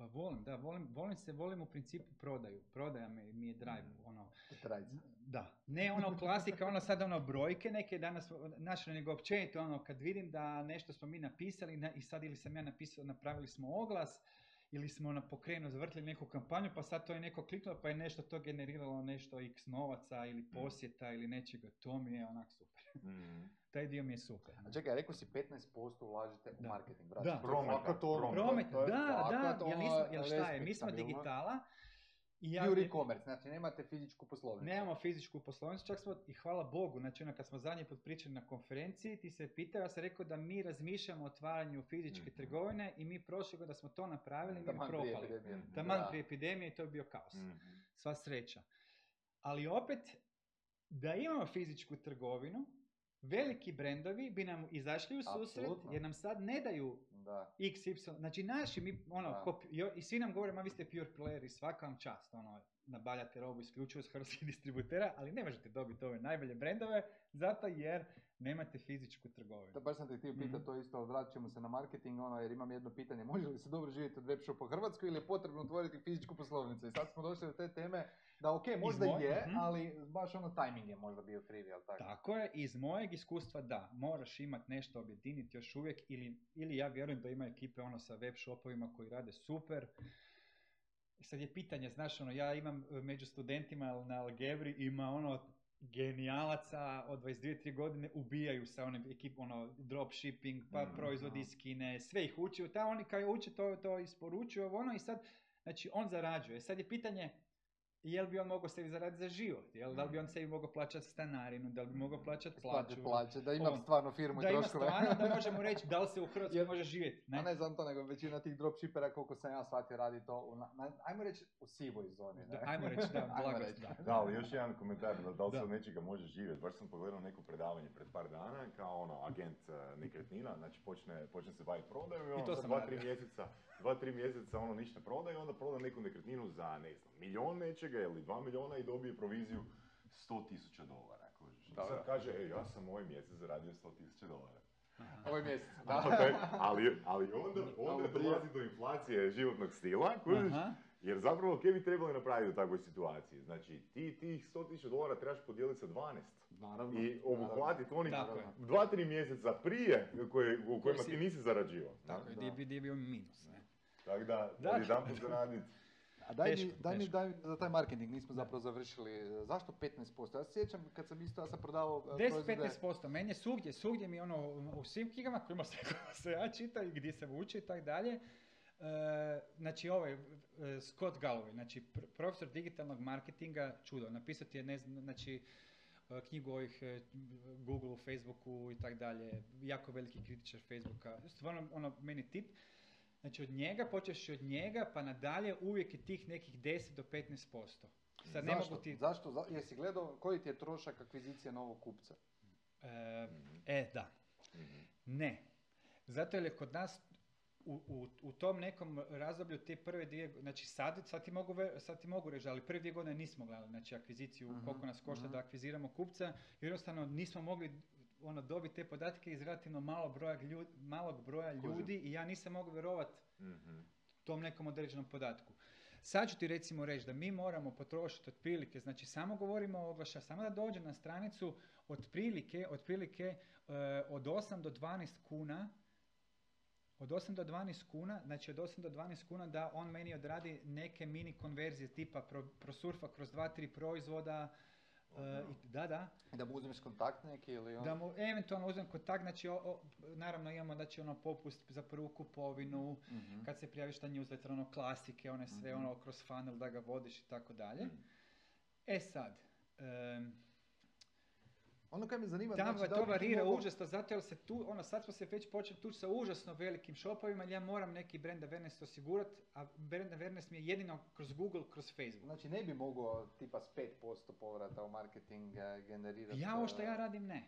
Pa volim, da, volim, volim se, volim u principu prodaju. Prodaja mi, mi je drive, Mm. ono, Trajca. da. Ne ono klasika, ono sad ono brojke neke danas, znači nego općenito ono kad vidim da nešto smo mi napisali na- i sad ili sam ja napisao, napravili smo oglas, ili smo na pokrenuo, zavrtili neku kampanju, pa sad to je neko kliknuo, pa je nešto to generiralo nešto x novaca ili posjeta ili nečega, to mi je onak super. Mhm. Taj dio mi je super. A čekaj, rekao si 15% ulažete u Da. marketing, brate. Da. Je prometa. Promet, to je da, da, jel, ono nismo, jel šta je, mi smo digitala i ja, Pure e-commerce, znači nemate fizičku poslovnicu. nemamo fizičku poslovnicu, čak smo, i hvala Bogu, znači ono kad smo zadnji put pričali na konferenciji, ti se pitao, ja sam rekao da mi razmišljamo o otvaranju fizičke Mhm. trgovine i mi prošle godine da smo to napravili, mi bi Taman prije propali. epidemije. Mhm. Taman Da. prije epidemije i to je bio kaos. Mhm. Sva sreća. Ali opet, da imamo fizičku trgovinu, veliki brendovi bi nam izašli u susret Apsolutno. jer nam sad ne daju Da. XY, znači naši, mi, ono, Da. ko- jo- i svi nam govore, ma vi ste pure player i svaka vam čast, ono, nabavljate robu isključivo s hrvatskih (laughs) distributera, ali ne možete dobiti ove najbolje brendove, zato jer nemate fizičku trgovinu. Da, baš sam te htio pitati Mhm. to isto, ali vratit ćemo se na marketing, ono, jer imam jedno pitanje, može li se dobro živjeti od web shopa u Hrvatskoj ili je potrebno otvoriti fizičku poslovnicu? I sad smo došli do te teme da ok, možda moj- je, mhm. ali baš ono timing je možda bio krivi, jel tako? Tako je, iz mojeg iskustva da, moraš imati nešto objediniti još uvijek ili, ili ja vjerujem da ima ekipe ono sa web shopovima koji rade super. Sad je pitanje, znaš, ono, ja imam e, među studentima na Algebri, ima ono genijalaca od 22-3 godine ubijaju sa onim ekipom, ono, dropshipping, pa Mhm. proizvodi iz Kine, sve ih uči, ta oni kao uče to, to isporučuju, ono, i sad Znači, on zarađuje. Sad je pitanje, jel bi on mogao sebi zaraditi za život? Jel, da li bi on sebi mogao plaćati stanarinu, da li bi mogao plaćati plaću? Plaće, da imam On- stvarno firmu i Da ima troškove. stvarno, da možemo reći da li se u (laughs) Hrvatskoj Jer- može živjeti. A Ne? ne znam to, nego većina tih dropshippera, koliko sam ja shvatio, radi to, u, na, na- ajmo reći, u sivoj zoni. Da, ajmo reći, da, (laughs) Ajmo reći. da. Da, ali još jedan komentar, da, da li se od nečega može živjeti. Baš sam pogledao neko predavanje pred par dana, kao ono, agent eh, nekretnina, znači počne, počne se baviti prodaju i ono to za sam dva, tri mjeseca, dva, tri mjeseca ono ništa prodaje, onda proda neku nekretninu za, ne znam, milion nečega ili dva miliona i dobije proviziju 100 tisuća dolara. Dobro. Sad kaže, ej, ja sam ovaj mjesec zaradio 100 tisuća dolara. (laughs) Ovaj mjesec, da. ali, ali onda, onda dolazi do inflacije životnog stila, kužiš, jer zapravo kaj bi trebali napraviti u takvoj situaciji? Znači, ti tih 100.000 dolara trebaš podijeliti sa 12 Naravno. i obuhvatiti onih Tako je. dva, tri mjeseca prije koje, u kojima ti nisi zarađivao. Tako je, Da. gdje bi, bio minus. Ne? Tako da, Da. odjedanput zaraditi. A daj, mi, Teško, daj mi, teško. daj mi za taj marketing, nismo zapravo završili. Zašto 15%? Ja se sjećam kad sam isto, ja sam prodavao e, proizvode- 10-15%, meni je svugdje, svugdje mi ono, u svim knjigama kojima se, (laughs) se ja čitam i gdje sam učio i tako dalje, e, znači ovaj, e, Scott Galloway, znači pr- profesor digitalnog marketinga, čudo, napisao ti je, ne znam, znači, e, knjigu ovih e, Google, Facebooku i tako dalje, jako veliki kritičar Facebooka, stvarno ono, meni tip, Znači od njega, počeš od njega pa nadalje uvijek je tih nekih 10 do 15%. Sad ne Zašto? mogu ti... Zašto? Za- Jesi gledao koji ti je trošak akvizicije novog kupca? E, e, da. Ne. Zato jer je kod nas u, u, u tom nekom razdoblju te prve dvije, znači sad, sad, ti mogu, ve- sad ti mogu reći, ali prve dvije godine nismo gledali znači akviziciju, Mhm, koliko nas košta mhm. da akviziramo kupca, jednostavno nismo mogli ono, dobiti te podatke iz relativno malo broja ljud, malog broja ljudi i ja nisam mogao vjerovati Mhm. tom nekom određenom podatku. Sad ću ti recimo reći da mi moramo potrošiti otprilike, znači samo govorimo o oglašavanju, samo da dođe na stranicu otprilike, otprilike e, od 8 do 12 kuna, od 8 do 12 kuna, znači od 8 do 12 kuna da on meni odradi neke mini konverzije tipa pro, prosurfa kroz 2-3 proizvoda, e, i, da, da, Da mu uzmeš kontakt neki ili on? da mu eventualno uzmem kontakt, znači o- o- naravno imamo znači ono popust za prvu kupovinu, Mhm. kad se prijaviš na newsletter, ono klasike, one sve Mhm. ono kroz funnel da ga vodiš i tako dalje. Mhm. E sad, em, Ono kaj me zanima, tamo znači, da to bi ti varira mogao- užasno, zato jer se tu, ono sad smo se već počeli tući sa užasno velikim shopovima, jer ja moram neki brand awareness osigurati, a brand awareness mi je jedino kroz Google, kroz Facebook. Znači ne bi mogao tipa s 5% povrata u marketing eh, generirati... Ja ovo što eh, ja radim ne.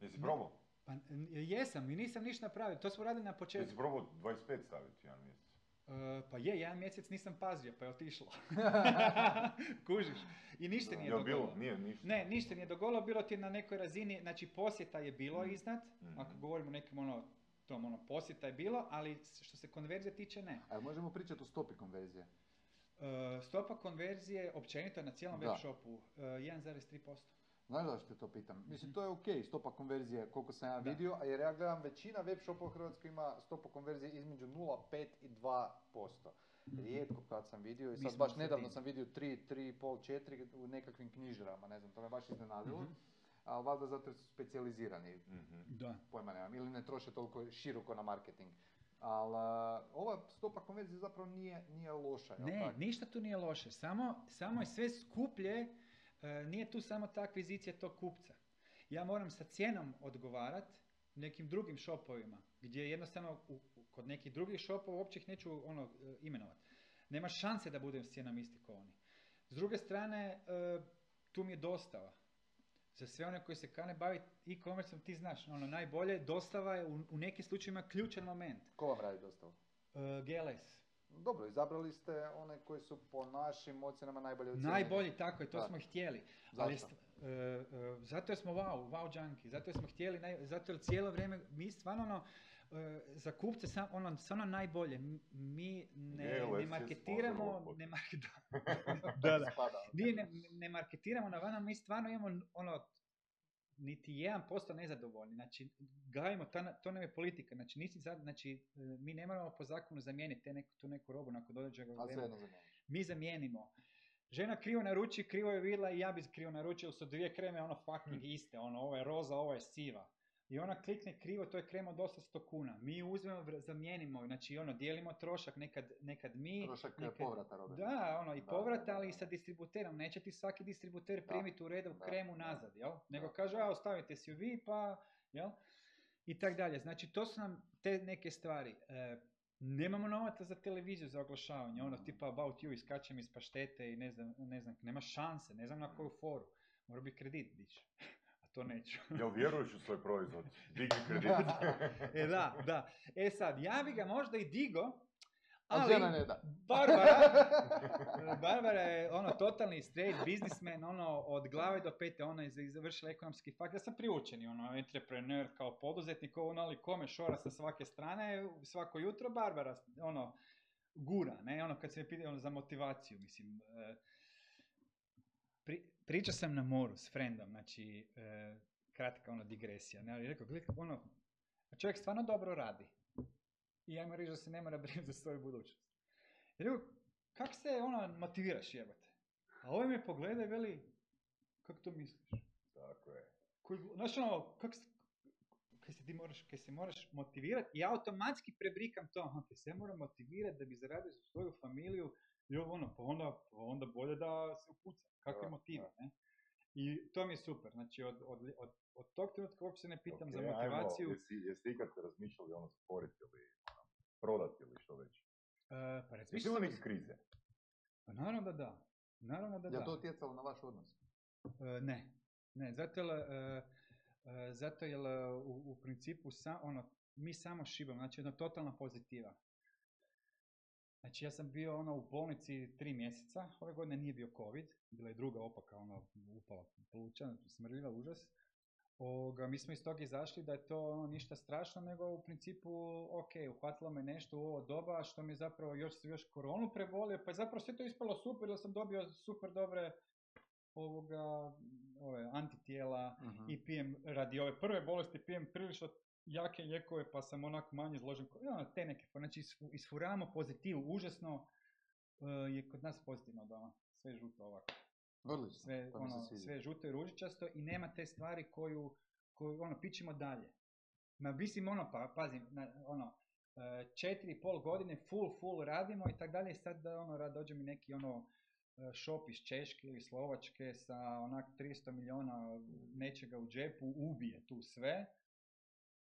Jesi probao? Pa jesam i nisam ništa napravio, to smo radili na početku. Jesi probao 25 staviti jedan mjesec? E, pa je, jedan mjesec nisam pazio, pa je otišlo. (laughs) Kužiš. I ništa nije Jel dogodilo. bilo? Nije ništa. Ne, ništa nije dogodilo, bilo ti na nekoj razini, znači posjeta je bilo Mm. iznad, Mhm. ako govorimo o nekom ono, tom ono, posjeta je bilo, ali što se konverzije tiče ne. A možemo pričati o stopi konverzije? E, stopa konverzije općenito na cijelom Da. web shopu e, 1,3%. Znaš zašto te to pitam? Mislim, to je ok, stopa konverzije, koliko sam ja Da. vidio, a jer ja gledam, većina web shopova u Hrvatskoj ima stopu konverzije između 0,5 i 2%. Rijetko kad sam vidio i sad baš nedavno sam vidio 3, 3,5, 4 u nekakvim knjižarama, ne znam, to me baš iznenadilo. Mhm. Ali valjda zato jer su specijalizirani, Mhm. Da. pojma nemam, ili ne troše toliko široko na marketing. Ali ova stopa konverzije zapravo nije, nije loša, Ne, tak? ništa tu nije loše, samo, samo je sve skuplje, nije tu samo ta akvizicija tog kupca. Ja moram sa cijenom odgovarat nekim drugim shopovima, gdje jednostavno u- kod nekih drugih shopova uopće ih neću ono, e, imenovat. Nema šanse da budem s cijenom isti kao oni. S druge strane, e, tu mi je dostava. Za sve one koji se kane baviti e-commerceom, ti znaš, ono najbolje, dostava je u, u nekim slučajevima ključan moment. Ko vam radi dostavu? E, GLS. Dobro, izabrali ste one koji su po našim ocjenama najbolje ocijenjeni. Najbolji, tako je, to Da. smo htjeli. Ali Zašto? st- e, e, zato jer smo wow, wow junkie, zato jer smo htjeli, naj, zato jer cijelo vrijeme, mi stvarno ono, e, za kupce sam, ono, stvarno najbolje, mi ne, GLS ne marketiramo, ne, market, (laughs) da, da. Spada. Mi ne, ne marketiramo na vana, mi stvarno imamo ono, niti 1% nezadovoljni, znači gajimo, to, na- to nam je politika, znači, nisi za, znači e, mi ne moramo po zakonu zamijeniti te neku, tu neku robu nakon jedno zanimljivo. mi zamijenimo. Žena krivo naruči, krivo je vidjela i ja bi krivo naručio, su dvije kreme ono fucking iste, ono, ovo je roza, ovo je siva. I ona klikne krivo, to je krem od 800 kuna. Mi ju uzmemo, zamijenimo, znači ono, dijelimo trošak, nekad, nekad mi, Trošak nekad- povrata robe. Da, ono, i Da, povrata, da, ali i sa distributerom. Neće ti svaki distributer primiti u redu kremu da. nazad, jel? Nego Da, kaže, a ostavite si ju vi, pa, jel? I tak dalje. Znači, to su nam te neke stvari. E, nemamo novaca za televiziju za oglašavanje, ono, Mhm. tipa About You, iskačem iz paštete i ne znam, ne znam, nema šanse, ne znam na koju foru. Mora bi kredit dići. To neću. (laughs) Jel vjeruješ u svoj proizvod? Digni (laughs) kredit. e da, da. E sad, ja bi ga možda i digo, A ali... žena ne da. Barbara, (laughs) Barbara je ono totalni straight businessman, ono od glave do pete, ona je za- završila ekonomski fakt. Ja sam priučeni, ono, entrepreneur kao poduzetnik, ono, ali kome šora sa svake strane, svako jutro Barbara, ono, gura, ne, ono, kad se me pita ono, za motivaciju, mislim, e, pričao sam na moru s frendom, znači, e, kratka ono digresija, ne, ali rekao, gledaj, ono, čovjek stvarno dobro radi. I ajmo reći da se ne mora brinuti za svoju budućnost. I rekao, kak se ono motiviraš jebate? A ovaj me pogleda i veli, kako to misliš? Tako je. Koji, znaš ono, kak se, kaj se ti moraš, kaj se moraš motivirati, ja automatski prebrikam to, aha, kaj se ja moram motivirati da bi zaradio za svoju familiju, i ovo ono, pa onda, pa onda bolje da se upucam, kakve motive, ne? I to mi je super, znači od, od, od, od tog trenutka uopće ne pitam Ok, za ajmo, motivaciju. jesi, jesi ikad razmišljali ono stvoriti ili ono, prodati ili što već? E, pa Jesi sam- neke krize? Pa naravno da da. Naravno da Je da. li to utjecalo na vaš odnos? E, ne. Ne, zato jer, e, e, zato jer e, u, u principu sa, ono, mi samo šibamo, znači jedna totalna pozitiva. Znači ja sam bio ono u bolnici tri mjeseca, ove godine nije bio covid, bila je druga opaka, ono, upala pluća, smrdljiva, užas. Ovoga, mi smo iz toga izašli da je to ono, ništa strašno, nego u principu, ok, uhvatilo me nešto u ovo doba, što mi zapravo još, još koronu prebolio, pa je zapravo sve to ispalo super, jer sam dobio super dobre ovoga, ove, antitijela i pijem, radi ove prve bolesti, pijem prilično jake lijekove, pa sam onako manje izložen, ko- ono, te neke, znači isfu- isfuramo pozitivu, užasno e, je kod nas pozitivno doma, sve žuto ovako sve, to mi se ono, sve žuto i ružičasto i nema te stvari koju, koju ono, pićemo dalje. Ma mislim, ono, pa, pazim, na, ono, e, četiri i pol godine full, full radimo i tak dalje sad da, ono, rad, dođe mi neki, ono, e, šop iz Češke ili Slovačke sa onak 300 milijuna nečega u džepu, ubije tu sve,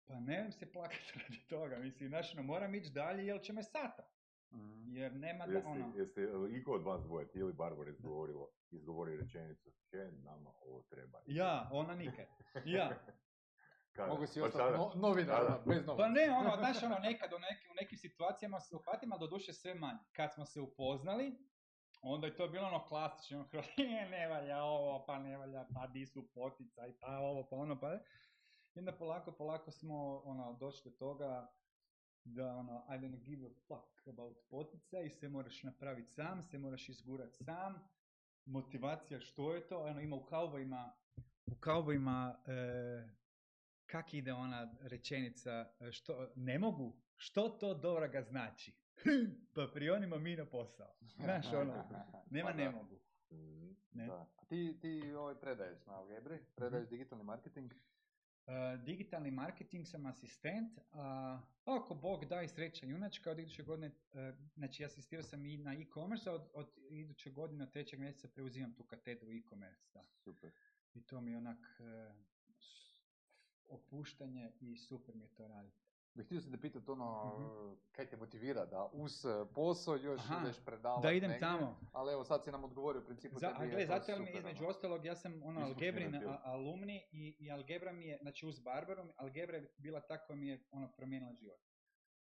pa nemam se plakati (laughs) radi toga, mislim, znaš, ono, moram ići dalje jer će me sata, Mhm. jer nema da, Jeste, ono, jeste iko od vas dvoje, ti ili Barbara izgovorilo, izgovori rečenicu, he, nama ovo treba. ja, ona nikad, ja, (laughs) Kada? Mogu si Pa ostati no, novinar, bez novaca. Pa ne, ono, (laughs) znaš, ono, nekad u, neki, u nekim situacijama se uhvatim, ali doduše sve manje. Kad smo se upoznali, onda je to bilo ono klasično, ono, ne, ne valja ovo, pa ne valja, pa di su poticaj, pa ovo, pa ono, pa... I onda polako, polako smo, ono, došli do toga da, ono, I don't give a fuck about poticaj, sve moraš napraviti sam, sve moraš izgurati sam, motivacija, što je to, ono, ima u kaubojima, u kaubojima, e, kak ide ona rečenica, e, što, ne mogu, što to dobra znači? (laughs) pa prionimo mi na posao. Znaš, ono, nema Pa ne mogu. Mhm. Ne? Da. A ti, ti ovaj predaješ na Algebri, predaješ digitalni marketing. E, digitalni marketing sam asistent, a ako Bog da i sreća junačka, od iduće godine, e, znači asistirao sam i na e-commerce, a od, od iduće godine, od trećeg mjeseca preuzimam tu katedru e-commerce. Da. Super. I to mi je onak e, opuštanje i super mi je to raditi. Bih htio se da pitat ono, Mhm. kaj te motivira da uz eh, posao još Aha, ideš predavati Da idem negdje, tamo. Ali evo sad si nam odgovorio u principu Za, tebi a je gle, to zato mi između ono. ostalog, ja sam ono Algebrin a- alumni i, i Algebra mi je, znači uz Barbaru, Algebra je bila ta koja mi je ono promijenila život.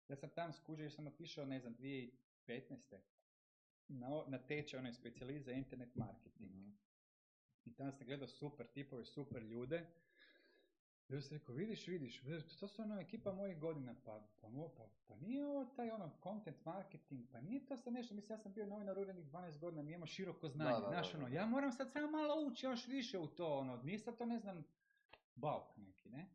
Ja sam tam skuđao, jer sam otišao, ne znam, 2015. Na, na tečaj onaj specijalist za internet marketing. Mhm. I tamo sam gledao super tipove, super ljude. I onda sam rekao, vidiš, vidiš, to su ono ekipa mojih godina, pa, pa, pa, pa nije ovo taj ono content marketing, pa nije to sad nešto, mislim ja sam bio novinar urednik 12 godina, mi imamo široko znanje, da, znaš da, ono, da. ja moram sad samo malo ući još više u to, ono, nije sad to ne znam, bauk neki, ne?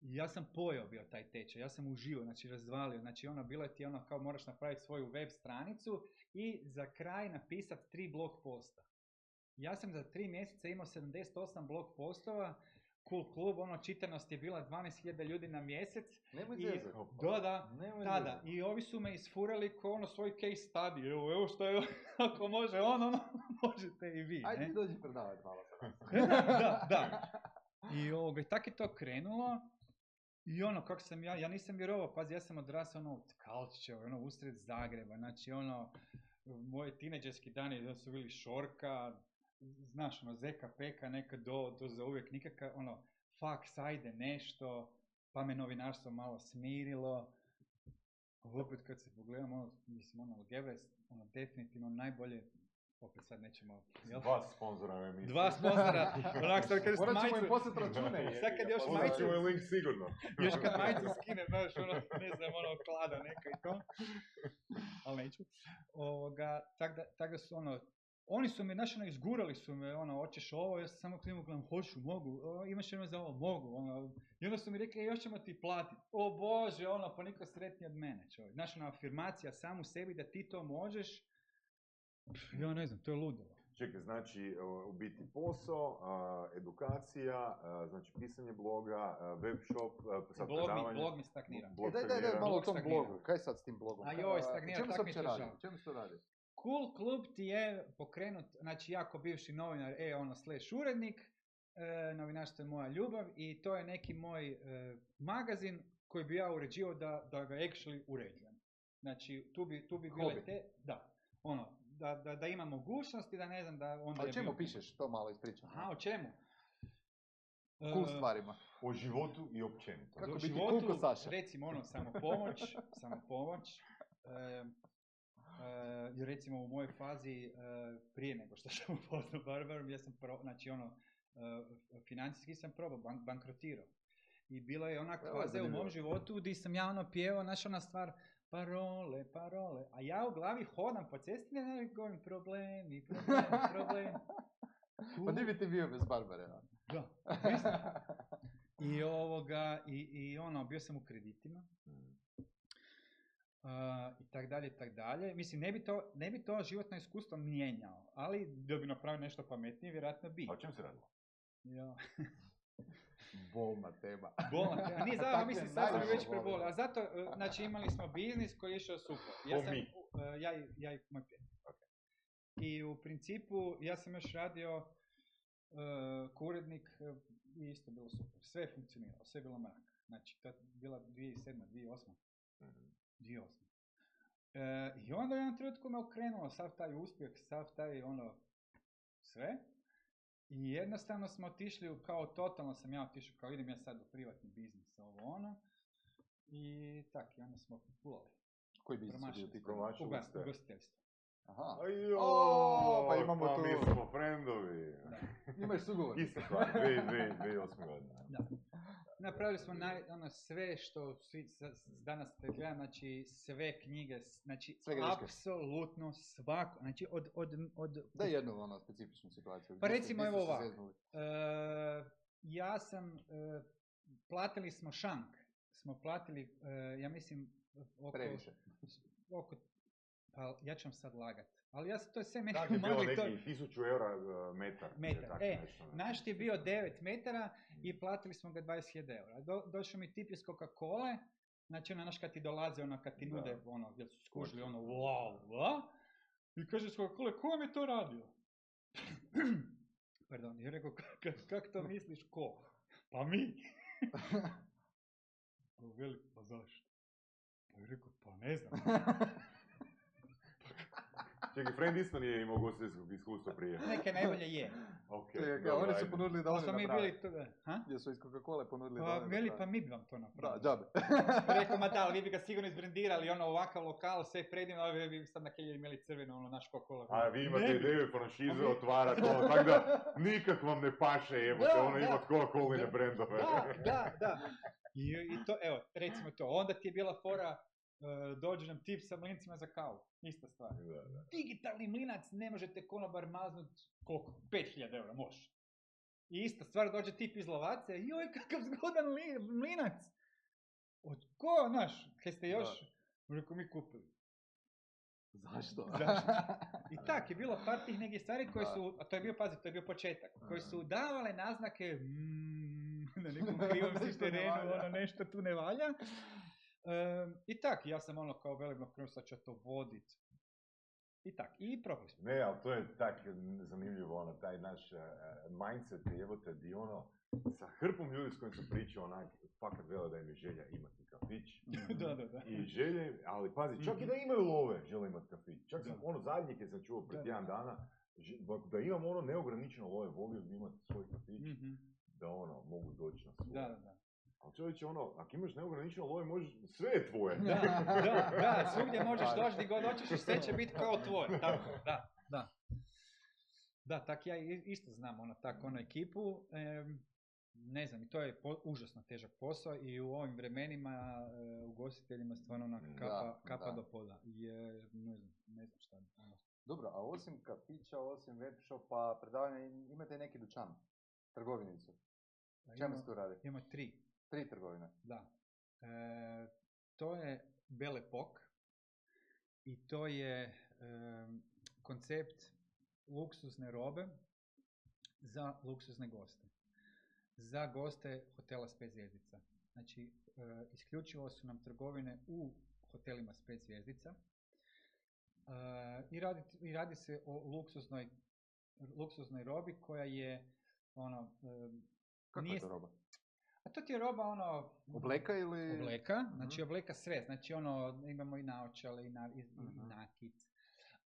I ja sam pojao bio taj tečaj, ja sam uživao, znači razvalio, znači ono, bilo je ti ono kao moraš napraviti svoju web stranicu i za kraj napisati tri blog posta. Ja sam za tri mjeseca imao 78 blog postova cool klub, ono, čitanost je bila 12.000 ljudi na mjesec. Nemoj I, da, da, Nemoj tada. zezat. I ovi su me isfurali ko ono svoj case study. Evo, evo što je, (laughs) ako može on, ono, (laughs) možete i vi. Ajde ne? dođi predavati malo (laughs) da, da. I ovoga, tak je to krenulo. I ono, kako sam ja, ja nisam vjerovao, pazi, ja sam odrasao ono u Tkalčićevoj, ono usred Zagreba, znači ono, moji tineđerski dani da su bili šorka, znaš, ono, zeka peka, neka do, do za uvijek, nikakav, ono, faks, ajde nešto, pa me novinarstvo malo smirilo. Ali opet kad se pogledam, ono, mislim, ono, je ono, definitivno najbolje, opet sad nećemo, jel? Dva sponzora emisiji. Dva sponzora, onak sad kad (laughs) Morat ćemo im poslati račune. (laughs) Sad kad još majicu- ćemo i link sigurno. (laughs) još kad majicu skine, znaš, ono, ne znam, ono, klada neka i to, ali neću. Ovoga, tak da, tak da su, ono, oni su me, znaš, ono, izgurali su me, ono, hoćeš ovo, ja sam samo klimu gledam, hoću, mogu, o, imaš jedno za ovo, mogu, ono, i onda su mi rekli, "E, još ćemo ti platiti. O Bože, ono, pa niko sretniji od mene, čovjek. Znaš, ono, afirmacija samu sebi da ti to možeš, pff, ja ne znam, to je ludilo. Čekaj, znači u biti posao, edukacija, znači pisanje bloga, web shop, sad Blog mi, blog mi stagnira. Blog E, daj, daj, daj, malo o tom stagnira. blogu. Kaj sad s tim blogom? A joj, stagnira, čemu se tak mi to radi? žao. Čemu se to radi? Cool klub ti je pokrenut, znači ja ko bivši novinar, e ono slash urednik, e, novinarstvo je moja ljubav i to je neki moj e, magazin koji bi ja uređivao da, da ga actually uređujem. Znači tu bi, tu bi bile te, da, ono, da, da, da ima mogućnosti, da ne znam da onda A o čemu bilo- pišeš? To malo ispričam. Aha, o čemu? Cool E, stvarima. O životu i općenito. Kako u biti životu, cool ko Saša? recimo ono, samopomoć, (laughs) samopomoć, e, e, i recimo u mojoj fazi e, prije nego što sam (laughs) upoznao Barbaru, ja sam pro, znači ono, e, financijski sam probao, bank, bankrotirao. I bila je je faza u mom životu gdje sam ja ono pjevao, znaš ona stvar, parole, parole, a ja u glavi hodam po cesti i govorim problemi, problemi, problemi. (laughs) Pa bi ti bio bez Barbare? Da. I ovoga, i, i ono, bio sam u kreditima. I tak dalje, i tak dalje. Mislim, ne bi, to, ne bi to životno iskustvo mijenjao, ali da bi napravio nešto pametnije, vjerojatno bi. O čem se radilo? Ja. (laughs) Bolna tema. Bolna, a nije (laughs) zabavno, mislim, sad sam već prebolio. A zato, e, znači, imali smo biznis koji je išao super. Ja sam, e, ja, i- ja i moj prijatelj. I u principu, ja sam još radio uh, e, i isto bilo super. Sve je funkcioniralo, sve je bilo mrak. Znači, to je bila 2007. 2008. Mhm. 2008. E, I onda u jednom trenutku me okrenulo sav taj uspjeh, sav taj ono, sve. I jednostavno smo otišli, u, kao totalno sam ja otišao, kao idem ja sad u privatni biznis, ovo ono. I tak, i onda smo pulali. Koji biznis Promašili u pitanju? Promašili ste. Ugostiteljstvo. Aha. Ajoj, O, pa imamo pa tu- mi smo friendovi. Imaš sugovor. Stvar, 2008. godine. Da. Napravili smo naj, ono, sve što svi danas gledam, znači sve knjige, znači Sve apsolutno svako, znači od, od, od, Daj jednu ono specifičnu situaciju. Pa recimo evo ovako. E, ja sam, e, platili smo šank, smo platili, e, ja mislim, oko, Previše. oko, pa ja ću vam sad lagat, ali ja, sam- to je sve meni je bilo umagli to. neki 1000 eura uh, metar. Metar, je e, nešto, ne? Naš ti je bio 9 metara i platili smo ga 20.000 eura. Do, došao mi tip iz Coca-Cola, znači ono, znaš kad ti dolaze, ono, kad ti Da. nude, ono, gdje su skužili, ono, wow, wow, i kaže iz Coca-Cola, ko vam je to radio? (clears throat) Pardon, ja rekao, "Kak- kak to (laughs) misliš, ko? Pa mi. (laughs) Pa veli, pa zašto? Pa je rekao, pa ne znam. (laughs) Čekaj, friend isto nije imao ugostiteljskog iskustva prije. (laughs) Neke najbolje je. Ok, Čekaj, dobro, oni su ponudili da oni smo mi bili tu, ha? Gdje su iz Coca-Cola ponudili da Pa, oni veli, pa mi bi vam to Da, napravili. džabe. (laughs) Rekao, ma da, ali vi bi ga sigurno izbrendirali, ono, ovakav lokal, sve predivno, a vi bi sad na kelju imali crveno, ono, naš Coca-Cola. A vi imate ideju franšize otvarati, ono, tako da nikak vam ne paše, jebote, Da, ono, da. imat Coca-Coline Da. brendove. Da, da, (laughs) da. I, I to, evo, recimo to. Onda ti je bila fora, dođe nam tip sa mlincima za kavu. Ista stvar. Da, da. Digitalni mlinac ne možete konobar maznut koliko? 5000 eura, može. I ista stvar, dođe tip iz Lovace, joj kakav zgodan li, mlinac. Od ko, naš, kaj ste još? Rekao, mi kupili. Zašto? Zašto? I (laughs) tak je bilo par tih nekih stvari koje Da. su, a to je bio, pazi, to je bio početak, koje su davale naznake, mm, (laughs) na nekom krivom (laughs) si terenu, ono nešto tu ne valja. Em, I tak, ja sam ono kao velim, krenuo sad ja to vodit. I tak, i propali smo. Ne, ali to je tak zanimljivo, ono, taj naš uh, mindset, jebote, di ono, sa hrpom ljudi s kojim sam pričao, onak, fakat vele da im je želja imati kafić. (laughs) da, da, da. I želje, ali pazi, čak i Mhm. da imaju love, žele imati kafić. Čak sam, Da. ono zadnje kad sam čuo pred Da, tjedan da. dana, da imam ono neograničeno love, volio bi imati svoj kafić, Mhm. da ono, mogu doći na svoj. Da, da, da. Ali čovječe, ono, ako imaš neograničeno love, možeš, sve je tvoje. Da, da, da, svugdje možeš doći gdje god hoćeš i sve će biti kao tvoje. Tako, (laughs) da, da. Da, tak ja isto znam ono, tak ono ekipu. em, ne znam, i to je po- užasno težak posao i u ovim vremenima e, ugostiteljima stvarno onak Da, kapa, kapa da. do poda. Jer, ne znam, ne znam šta. ono. Dobro, a osim kafića, osim web shopa, predavanja, im- imate neki dućan, trgovinicu. Čemu Imamo- se tu radi? Imamo tri. Tri trgovine. Da. E, to je Belepok i to je em, koncept luksuzne robe za luksuzne goste. Za goste hotela s pet zvjezdica. Znači, e, isključivo su nam trgovine u hotelima s pet zvjezdica. E, i, radi, I radi se o luksuznoj, luksuznoj robi koja je ono, em, Kakva Nije je to roba? A to ti je roba ono... Obleka ili... Obleka, znači obleka sve, znači ono, imamo i naočale i, na, i, i Mhm. nakit,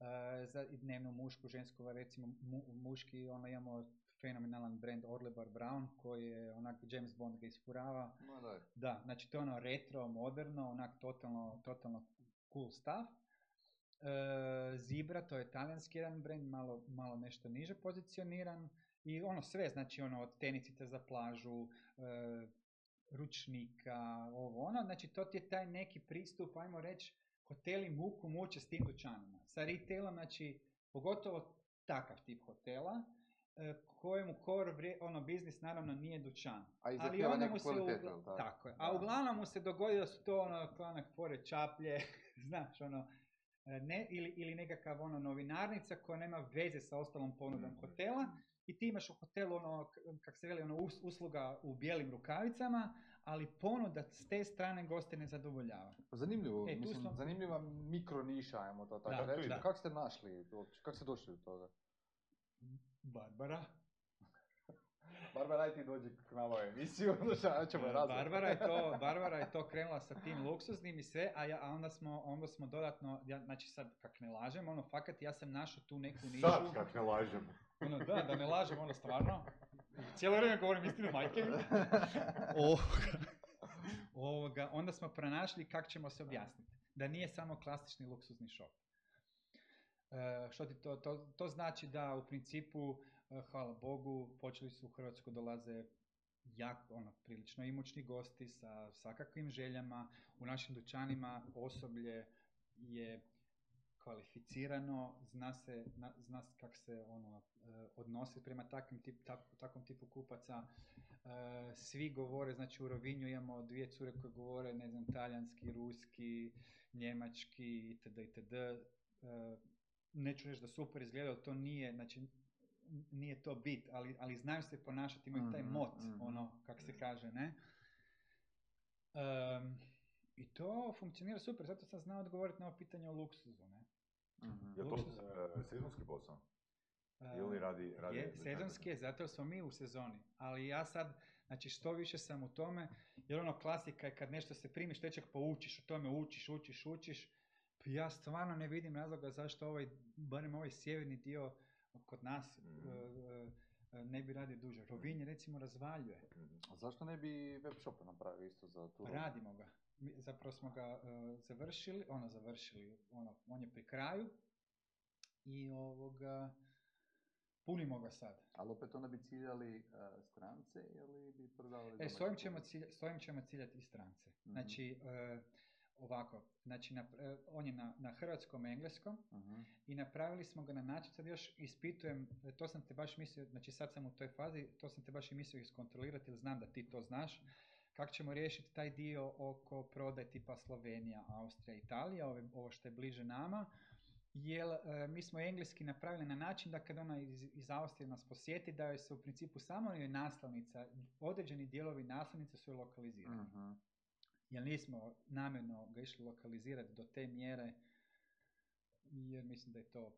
e, za dnevnu mušku, žensku, recimo mu, muški, ono imamo fenomenalan brand Orlebar Brown koji je onak James Bond ga isfurava, Ma daj. da, znači to je ono retro, moderno, onak totalno, totalno cool stuff. E, Zibra, to je talijanski jedan brand, malo, malo nešto niže pozicioniran. I ono sve, znači ono od tenisica za plažu, e, ručnika, ovo ono. Znači to ti je taj neki pristup, ajmo reći, hoteli muku muče s tim dućanima. Sa retailom, znači pogotovo takav tip hotela, e, kojemu core vrije- ono biznis naravno nije dućan. A Ali onda mu se jel tako? tako je. A uglavnom mu se dogodi da su to ono klanak fore čaplje, (laughs) znaš ono, e, ne, ili, ili nekakav ono novinarnica koja nema veze sa ostalom ponudom Mhm. hotela i ti imaš u hotelu ono, kak se veli, ono us- usluga u bijelim rukavicama, ali ponuda s te strane goste ne zadovoljava. Zanimljivo, E, mislim, smo- zanimljiva mikro niša, ajmo to tako Da, reći. da. Kako ste našli uopće, kako ste došli do toga? Barbara. Barbara, aj ti dođi k nama u emisiju, (laughs) onda ćemo je. Barbara je to, Barbara je to krenula sa tim luksuznim i sve, a, ja, a onda smo, onda smo dodatno, ja, znači sad kak ne lažem, ono fakat ja sam našao tu neku nišu. Sad, kak ne lažem. Ono, da, da ne lažem, ono stvarno. Cijelo vrijeme govorim istinu majke. Ovoga, onda smo pronašli kako ćemo se objasniti. Da nije samo klasični luksuzni shop. E, što ti to, to, to znači da u principu, e, hvala Bogu, počeli su u Hrvatsku dolaze jako, ono, prilično imućni gosti sa svakakvim željama. U našim dućanima osoblje je kvalificirano, zna se, na- zna se kako se ono, e, odnosi prema takvim tip, tak- takvom tipu kupaca. E, svi govore, znači u Rovinju imamo dvije cure koje govore, ne znam, talijanski, ruski, njemački itd. itd. E, neću reći da super izgleda, ali to nije, znači, nije to bit, ali, ali znaju se ponašati, imaju taj Mhm, mot, mhm. ono, kak se kaže, ne? Em, I to funkcionira super, zato sam znao odgovoriti na ovo pitanje o luksuzu, ne? Mhm. Je to e, sezonski posao? E, Ili radi... radi je, sezonski je, zato smo mi u sezoni. Ali ja sad, znači što više sam u tome, jer ono klasika je kad nešto se primiš, tečak poučiš, o tome učiš, učiš, učiš. Pa ja stvarno ne vidim razloga zašto ovaj, barem ovaj sjeverni dio kod nas Mhm. e, e, ne bi radio duže. Rovinj recimo razvaljuje. Mhm. A zašto ne bi web shop napravio isto za tu? Radimo ga. Mi, zapravo smo ga e, završili, ono završili, ono, on je pri kraju i ovoga, punimo ga sad. Ali opet onda bi ciljali eh, strance ili bi prodavali E, s ovim ćemo, s ovim ćemo ciljati i strance. Mhm. Znači, e, ovako, znači na, e, on je na, na hrvatskom, engleskom Mhm. i napravili smo ga na način, sad još ispitujem, e, to sam te baš mislio, znači sad sam u toj fazi, to sam te baš i mislio iskontrolirati jer znam da ti to znaš, kako ćemo riješiti taj dio oko prodaje tipa Slovenija, Austrija, Italija, ove, ovo što je bliže nama, Jer e, mi smo engleski napravili na način da kad ona iz, iz Austrije nas posjeti, da joj se u principu samo joj naslovnica, određeni dijelovi naslovnice su lokalizirani. Mhm. Jer nismo namjerno ga išli lokalizirati do te mjere, jer mislim da je to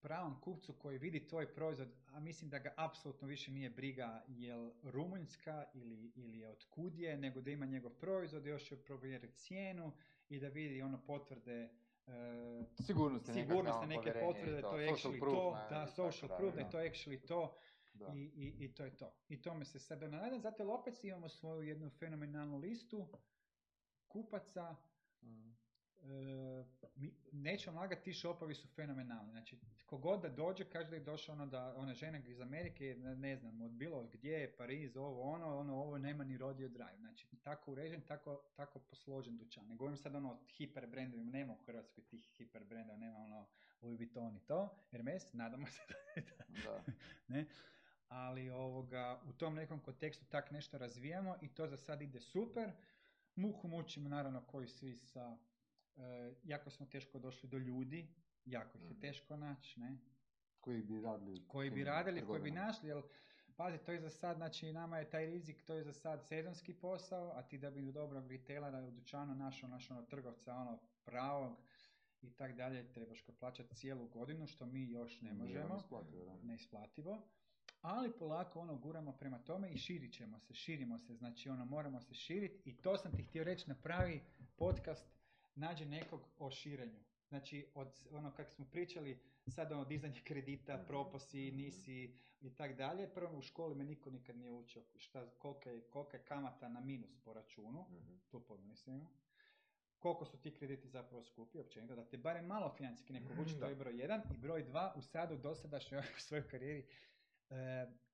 pravom kupcu koji vidi tvoj proizvod, a mislim da ga apsolutno više nije briga jel Rumunjska ili, ili je od kud je, nego da ima njegov proizvod, još će provjeriti cijenu i da vidi ono potvrde e, Sigurnosne, neke potvrde, je to i actually to, da, social proof, da je to actually to, da. i, i, i to je to. I tome se sada nadam, zato jer opet imamo svoju jednu fenomenalnu listu kupaca, Mm. e, mi, nećemo lagati, ti shopovi su fenomenalni. Znači, kogod da dođe, kaže da je došao ono da, ona žena iz Amerike, ne, znam, od bilo gdje, Pariz, ovo, ono, ono, ovo nema ni rodio drive. Znači, tako uređen, tako, tako posložen dućan. Ne govorim sad ono o hiper brendovima, nema u Hrvatskoj tih hiper brendova, nema ono Louis Vuitton i to, Hermes, nadamo se (laughs) da, Da. ne? Ali ovoga, u tom nekom kontekstu tak nešto razvijamo i to za sad ide super. Muku mučimo naravno koji svi sa, e, jako smo teško došli do ljudi, jako ih je Mhm. teško naći, ne? Koji bi radili. koji bi radili, koji bi našli, jer pazi, to je za sad, znači nama je taj rizik, to je za sad sezonski posao, a ti da bi u dobrog retailera u dućanu našao, našao ono trgovca, ono pravog i tak dalje, trebaš ga plaćati cijelu godinu, što mi još ne možemo neisplativo, ali polako ono guramo prema tome i širit ćemo se, širimo se, znači ono moramo se širiti i to sam ti htio reći, napravi podcast, nađi nekog o širenju. Znači, od ono kako smo pričali, sad ono dizanje kredita, Mhm. proposi, Mhm. nisi i tak dalje. Prvo u školi me niko nikad nije učio šta, kolika, je, kolika je kamata na minus po računu, Mhm. to pojma nisam imao. Koliko su ti krediti zapravo skupi, općenito, da te barem malo financijski neko vuče, to je broj jedan. I broj dva, u sadu dosadašnjoj (laughs) svojoj karijeri,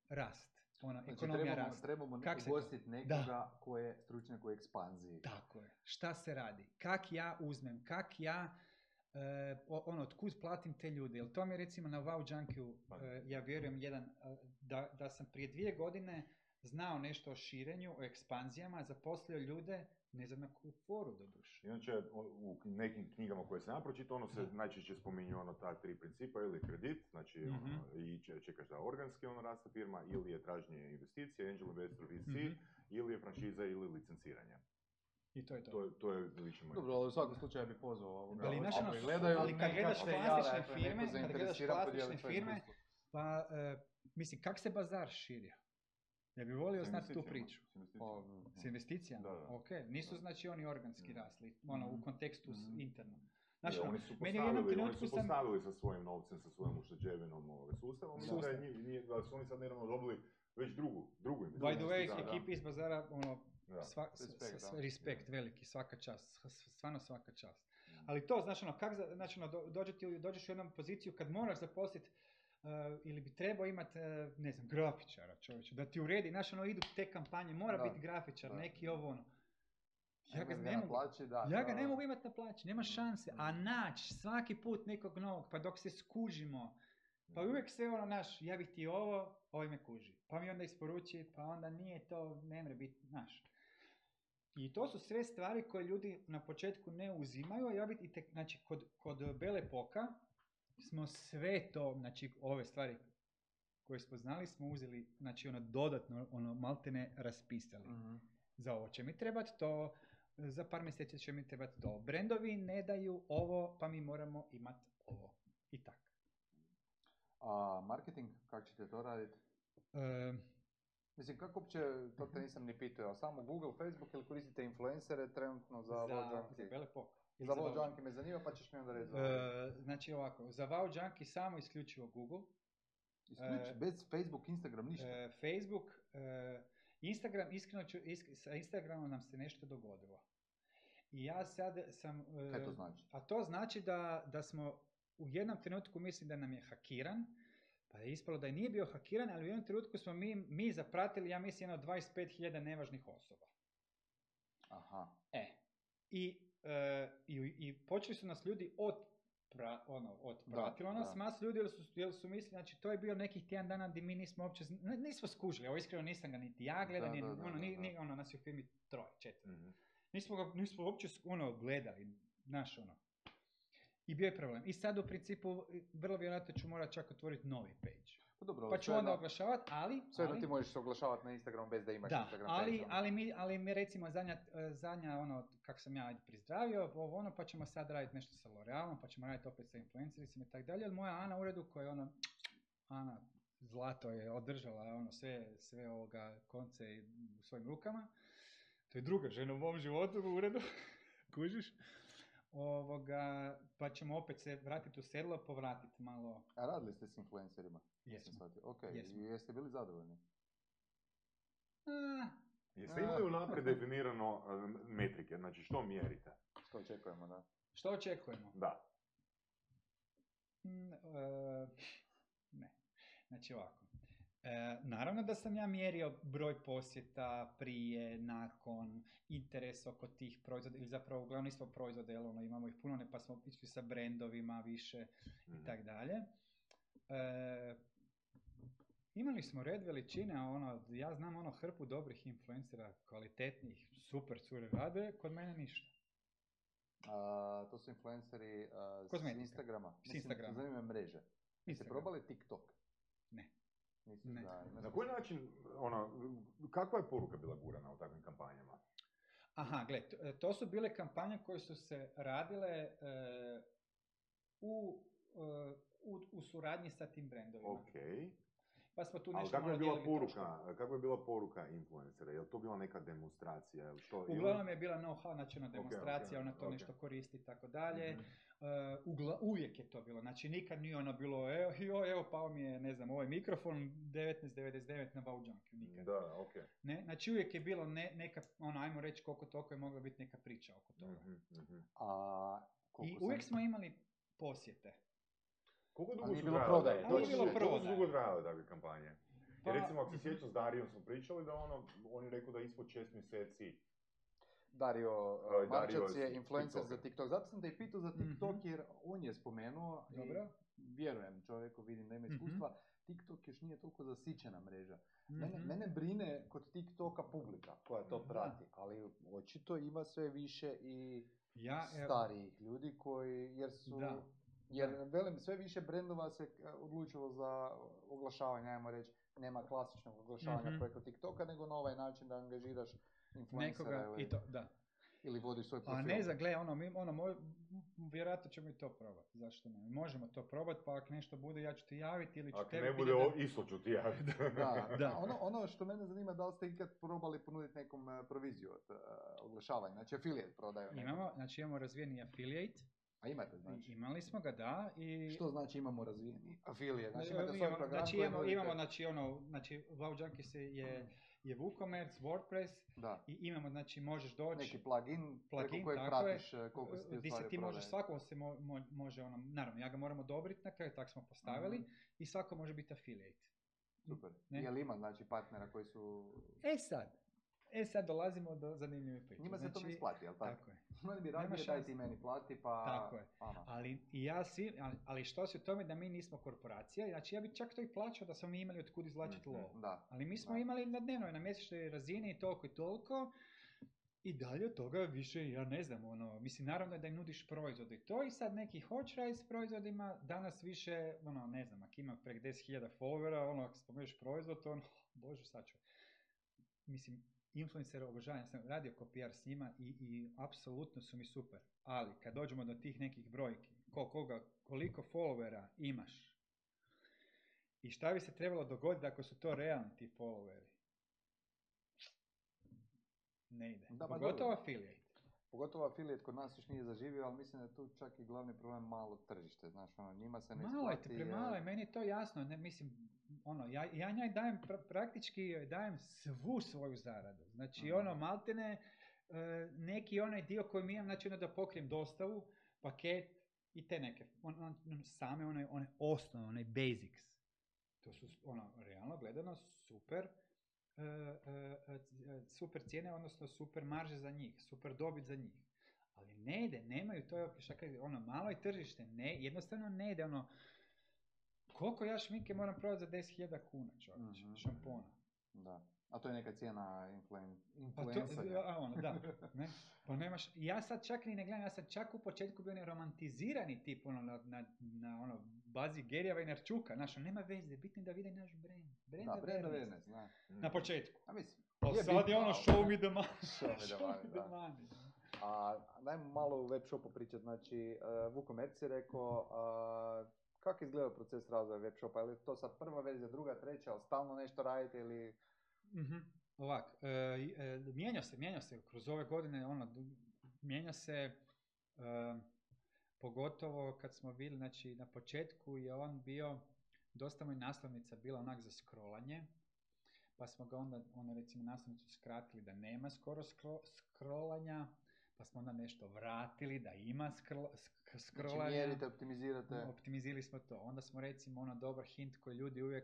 rast. Ono, Znači, ekonomija trebamo, rasta. trebamo ugostiti nekoga ko je stručnjak u ekspanziji. Tako je. Šta se radi? Kak ja uzmem? Kak ja e, ono, otkud platim te ljude? Jel to mi je recimo na Wow Junkiju, Pa. e, ja vjerujem jedan, e, da, da sam prije dvije godine znao nešto o širenju, o ekspanzijama, zaposlio ljude, ne znam na koju foru doduše. Inače, u nekim knjigama koje sam ja pročitao, ono se Da. najčešće spominju ono ta tri principa, ili kredit, znači Mhm. ono, i če- čekaš da organski ono raste firma, ili je traženje investicije, angel investor, VC, Mhm. ili je franšiza ili licenciranje. I to je to. To, je- to je moj. Dobro, ali u svakom slučaju bi pozvao ovoga. Ali ono, gledaju, ali kad gledaš klasične firme, kad gledaš klasične firme. Pa, e, mislim, kak se bazar širio? Ja bih volio S znati tu priču. s investicijama. Pa, S investicijama? Da, da. Ok, nisu znači oni organski Mhm. rasli, ono, u Mhm. kontekstu s- Mhm. interno. Je, Znači, ono, oni su meni u jednom postavili, oni su sam... postavili sa svojim novcem, sa svojom ušteđevinom ovaj, sustavom, da, je Sustav. njih- nije- da su oni sad nedavno dobili već drugu, drugu By the way, da, da. ekipi iz bazara, ono, Da. sva, s- Respekt, s- da. respekt veliki, svaka čast, s- s- stvarno svaka čast. Mhm. Ali to, znači, ono, kak, znači, ono, do- dođe ti- dođeš u jednu poziciju kad moraš zaposliti ili bi trebao imati, ne znam, grafičara čovječe, da ti uredi, znaš, ono, idu te kampanje, mora Da. biti grafičar, Da. neki ovo, ono. Ja ga ne mogu, plaći, da, ja ga ne mogu imati na plaći, nema šanse, a Mhm. naći svaki put nekog novog, pa dok se skužimo, pa Mhm. uvijek sve ono naš, ja bih ti ovo, ovaj me kuži. Pa mi onda isporuči, pa onda nije to, ne mre biti naš. I to su sve stvari koje ljudi na početku ne uzimaju, a ja bih, znači kod, kod Bele Poka smo sve to, znači ove stvari koje smo znali smo uzeli, znači ono dodatno, ono maltene raspisali. Mhm. Za ovo će mi trebati to, za par mjeseci će mi trebati to. Brendovi ne daju ovo, pa mi moramo imati ovo. I tak. A marketing, kako ćete to raditi? E, Mislim, kako uopće, to te nisam ni pitao, samo Google, Facebook ili koristite influencere trenutno za za, za Za Wow Junkie me zanima, pa ćeš mi onda reći. E, znači ovako, za Wow Junkie samo isključivo Google, Isključ, e, bez Facebook, Instagram, ništa. e, Facebook, Instagram, iskreno ću, isk- sa Instagramom nam se nešto dogodilo. I ja sad sam... Kaj to znači? A to znači da, da smo u jednom trenutku mislim da nam je hakiran, pa je ispalo da je nije bio hakiran, ali u jednom trenutku smo mi, mi zapratili, ja mislim, jedno 25.000 nevažnih osoba. Aha. E, i, e, i, i počeli su nas ljudi od pra, ono, otpratilo Da, nas da. mas ljudi jer su, jer su mislili, znači to je bio nekih tjedan dana gdje mi nismo uopće, nismo skužili, ovo iskreno nisam ga niti ja gledao, Da, ni, ono, ni, ni- ono, nas je u firmi troje, četiri. Mhm. Nismo ga, nismo uopće ono, gledali, znaš ono. I bio je problem. I sad u principu, vrlo vjerojatno ću morat čak otvoriti novi page. Pa dobro, Pa ću onda oglašavati, ali... Svejedno ali- ti možeš se oglašavati na Instagramu bez da imaš da, Instagram ali, page, ono. ali, mi, ali mi recimo zadnja, zadnja ono, kako sam ja prizdravio, ovo ono, pa ćemo sad raditi nešto sa L'Orealom, pa ćemo raditi opet sa influencericima i tako dalje, ali moja Ana u uredu koja je ono, Ana zlato je održala ono sve, sve ovoga konce i u svojim rukama. To je druga žena u mom životu u uredu, (laughs) kužiš. Ovoga, pa ćemo opet se vratiti u sedlo, povratiti malo. A radili ste s influencerima? Jesmo. Ok, Jesmo. i jeste bili zadovoljni? A, Jeste imali unaprijed definirano e, metrike, znači što mjerite? Što očekujemo, da? što očekujemo? Da. Mm, e, ne. Znači ovako. E, naravno da sam ja mjerio broj posjeta prije, nakon, interes oko tih proizvoda, ili zapravo uglavnom nismo proizvode, jel ono, imamo ih puno, ne, pa smo išli sa brendovima više i Mhm. tak dalje. E, imali smo red veličine, ono, ja znam ono hrpu dobrih influencera, kvalitetnih, super cure rade, kod mene ništa. A, to su influenceri a, s. Instagrama. S Instagrama. Zanima me mreže. Jeste probali TikTok? Ne. Nisu Ne. da, Na koji način, ono, kakva je poruka bila gurana u takvim kampanjama? Aha, gle, to, to su bile kampanje koje su se radile e, u, e, u, u suradnji sa tim brendovima. Ok. Pa smo tu Ali nešto kakva je bila poruka, kakva je bila poruka influencera? Je li to bila neka demonstracija? Što, ili- Uglavnom je bila know-how, znači ona Ok, demonstracija, ok, ona to ok. nešto koristi i tako dalje. Mhm. E, ugla- uvijek je to bilo, znači nikad nije ono bilo, evo, joj, evo pao mi je, ne znam, ovaj mikrofon 1999 na Baujanki, nikad. Da, ok. Ne? Znači uvijek je bilo ne, neka, ono, ajmo reći koliko toliko je mogla biti neka priča oko toga. Mhm, mhm. A, I sam- uvijek smo imali posjete. Koliko dugo nije su bilo trajale? prodaje, da- to je bilo Koliko su prodaje. dugo trajale takve kampanje? Pa, Jer recimo, ako se sjećam s Darijom smo pričali da ono, on je rekao da ispod šest mjeseci Dario E, Dario Marčac je influencer za. TikTok. Zato sam te i pitao za TikTok Mhm. jer on je spomenuo Dobro. i vjerujem čovjeku, vidim da ima Mhm. iskustva. TikTok još nije toliko zasićena mreža. Mene, Mhm. mene brine kod TikToka publika koja to Da. prati, ali očito ima sve više i Ja, evo, starijih ljudi koji, jer su, Da. Jer velim, sve više brendova se e, odlučilo za oglašavanje, ajmo reći, nema klasičnog oglašavanja Mhm. preko TikToka, nego na ovaj način da angažiraš influencera nekoga ili, i to, da. ili vodiš svoj A profil. ne za, gle, ono, mi, ono, moj, vjerojatno ćemo i to probati, zašto ne? Možemo to probati, pa ako nešto bude, ja ću ti javiti ili ću Ako tebi ne bude o, isto ću ti javiti. (laughs) Da, (laughs) Da. da. Ono, ono što mene zanima, da li ste ikad probali ponuditi nekom e, proviziju od e, oglašavanja, znači affiliate prodaju. Imamo, znači imamo razvijeni affiliate, A imate, znači. imali smo ga, da, i... Što znači imamo razvijeni affiliate? Znači imate svoj imamo, program znači imamo, imamo, znači ono, znači Wow Junkies je, je WooCommerce, WordPress Da. i imamo, znači možeš doći, Neki plugin, Plugin, preko kojeg tako je. pratiš e, koliko si ti ustvari se ti može, prodaje. svako se mo- mo- može, ono, naravno, ja ga moram odobriti na kraju, tak smo postavili, Mhm. i svako može biti affiliate. Super. Ne? Jel ima znači partnera koji su... E sad, e sad dolazimo do zanimljivih priča. Njima se to ne Znači, isplati, jel tako? Tako je. Oni bi daj šanse. ti meni plati pa... Tako je. Ono. Ali ja svi, ali, ali što se u tome da mi nismo korporacija, znači ja bi čak to i plaćao da smo mi imali od kud izvlačiti Mhm. lovu. Da. Ali mi smo Da. imali na dnevnoj, na mjesečnoj razini i toliko i toliko. I dalje od toga više, ja ne znam, ono, mislim, naravno da im nudiš proizvode i to i sad neki raditi s proizvodima, danas više, ono, ne znam, ako ima prek 10.000 followera, ono, ako spomeneš proizvod, ono, bože, sad ću. Mislim, influencera obožavam, sam radio ko PR s njima i, i apsolutno su mi super. Ali, kad dođemo do tih nekih brojki, ko, koga, koliko followera imaš, i šta bi se trebalo dogoditi ako su to realni ti followeri? Ne ide. Da, pa Pogotovo dobro. Pogotovo affiliate kod nas još nije zaživio, ali mislim da je tu čak i glavni problem malo tržište. Znaš, ono, njima se ne Malo je, isplati... premalo je, meni je to jasno. Ne, mislim, ono, ja, ja njoj dajem, pra- praktički joj dajem svu svoju zaradu. Znači, Mhm. ono, maltene, e, neki onaj dio koji mi imam, znači ono da pokrijem dostavu, paket i te neke, on, on- on- same one, one osnovne, one basics. To su, ono, realno gledano, super, super cijene, odnosno super marže za njih, super dobit za njih. Ali ne ide, nemaju to, šta kaže, ono, malo je tržište, ne, jednostavno ne ide, ono, koliko ja šminke moram prodati za 10.000 kuna, čovječe, Mhm. šampona. Da. A to je neka cijena influen, Pa influencera. a, ono, da, (laughs) ne? Pa nemaš, ja sad čak ni ne gledam, ja sam čak u početku bio onaj romantizirani tip, ono, na, na, na ono, bazi Gerija Vajnarčuka, znaš, ono, nema veze, bitno da vide naš brand. Brand Da, brand awareness. da. Na početku. A mislim, Pa sad je ono, show me the money. (laughs) Show me the money, da. money. A dajmo malo u web shopu pričati, znači uh, Vukomerc je rekao, uh, kako izgleda proces razvoja web shopa, je li to sad prva verzija, druga, treća, ali stalno nešto radite ili... Mhm. Ovak, e, e, mijenja se, mijenja se, kroz ove godine, ono, mijenja se, e, pogotovo kad smo bili, znači, na početku je on bio, dosta mu je naslovnica bila onak za scrollanje, pa smo ga onda, ono, recimo, naslovnicu skratili da nema skoro skro, scrollanja, pa smo onda nešto vratili da ima skro, sk- Znači scrollanja. mjerite, optimizirate. Optimizirali smo to. Onda smo recimo ono dobar hint koji ljudi uvijek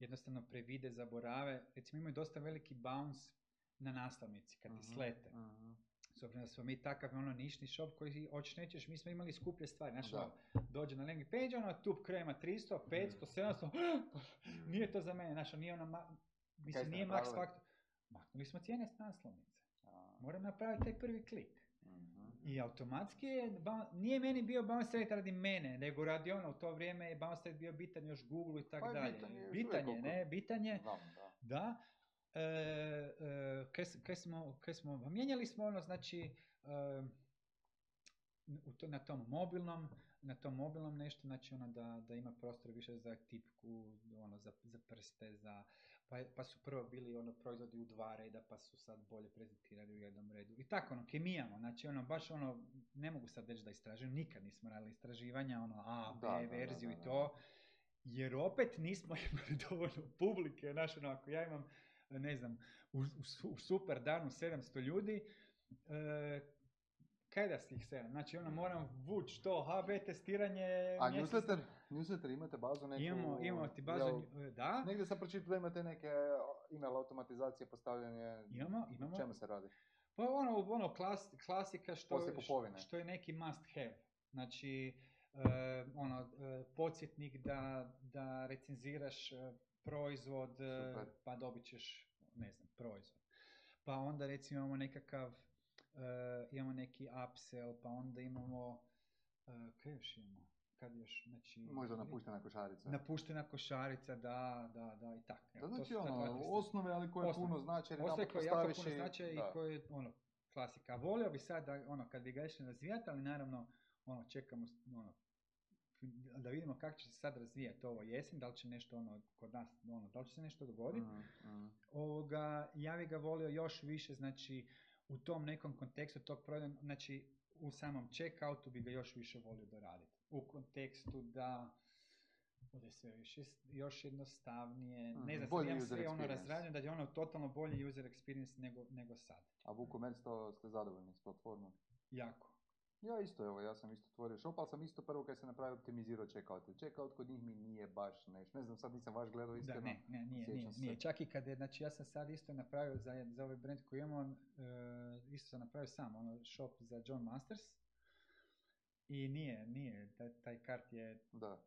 jednostavno previde, zaborave. Recimo imaju dosta veliki bounce na naslovnici kad ti Mhm, slete. mhm. S obzirom da smo mi takav ono nišni shop koji hoćeš nećeš, mi smo imali skuplje stvari. Znaš, ono, dođe na landing page, ono, tup krema 300, 500, 700, Mm. nije to za mene, znaš, ono, nije ona, ma, mislim, nije max faktor. Maknuli smo cijene s naslovnice. Moram napraviti taj prvi klik. I automatski je, nije meni bio bounce rate radi mene, nego radi ono, u to vrijeme je bounce rate bio bitan još Google i Pa tako je dalje. bitan je još Bitan je, uvijek ne, bitan je, Znam, da. da. E, e, kaj, kaj smo, kaj smo, pa mijenjali smo ono, znači, e, u to, na tom mobilnom, na tom mobilnom nešto, znači ono da, da ima prostor više za tipku, ono, za, za prste, za, pa, pa su prvo bili ono proizvodi u dva reda, pa su sad bolje prezentirali u jednom redu. I tako, ono, kemijamo, znači ono, baš ono, ne mogu sad reći da istražujem, nikad nismo radili istraživanja, ono, A, B, Da, da, da, verziju da, i to, jer opet nismo (laughs) imali dovoljno publike, znaš, ono, ako ja imam, ne znam, u, u u super danu 700 ljudi, e, kaj da slih 7? Znači, ono, moram vući to HB testiranje. A newsletter, newsletter imate bazu neku? Imamo, imamo ti bazu, jel- e, da, Negdje sam pročitao da imate neke email automatizacije, postavljanje... imamo, imamo. čemu se radi? Pa ono, ono klas, klasika što, što je neki must have. Znači, e, ono, e, podsjetnik da, da recenziraš e, proizvod, e, Super. pa dobit ćeš, ne znam, proizvod. Pa onda recimo imamo nekakav, imamo neki upsell, pa onda imamo, kaj još imamo? Kad još, znači... Možda napuštena košarica. Napuštena košarica, da, da, da, i tako. Da, to znači su dva, ono, osnove, ali koje Osnove. puno Postoje jedanput koji jako puno i- znače i da. koji je ono, klasika. Volio bi sad da, ono, kad bi ga išli razvijati, ali naravno, ono, čekamo, ono, da vidimo kako će se sad razvijati ovo jesen, da li će nešto, ono, kod nas, ono, da li će se nešto dogoditi. Mhm, mhm. Ovoga, ja bi ga volio još više, znači, u tom nekom kontekstu tog prodaja, znači, u samom checkoutu bi ga još više volio doraditi. U kontekstu da bude sve više, još jednostavnije, Mhm, ne znam, sad imam user sve ono razrađeno, da je ono totalno bolji user experience nego, nego sad. A WooCommerce to ste zadovoljni s platformom? Jako. Ja isto, evo, ja sam isto otvorio shop, ali sam isto prvo kad se napravio optimizirao checkout. Checkout kod njih mi nije baš nešto. Ne znam, sad nisam vaš gledao Da, iskreno. ne, ne, nije, nije, nije. Čak i kad je, znači ja sam sad isto napravio za, za ovaj brand koji imamo, e, isto sam napravio sam, ono, shop za John Masters. I nije, nije, taj, taj kart je Da.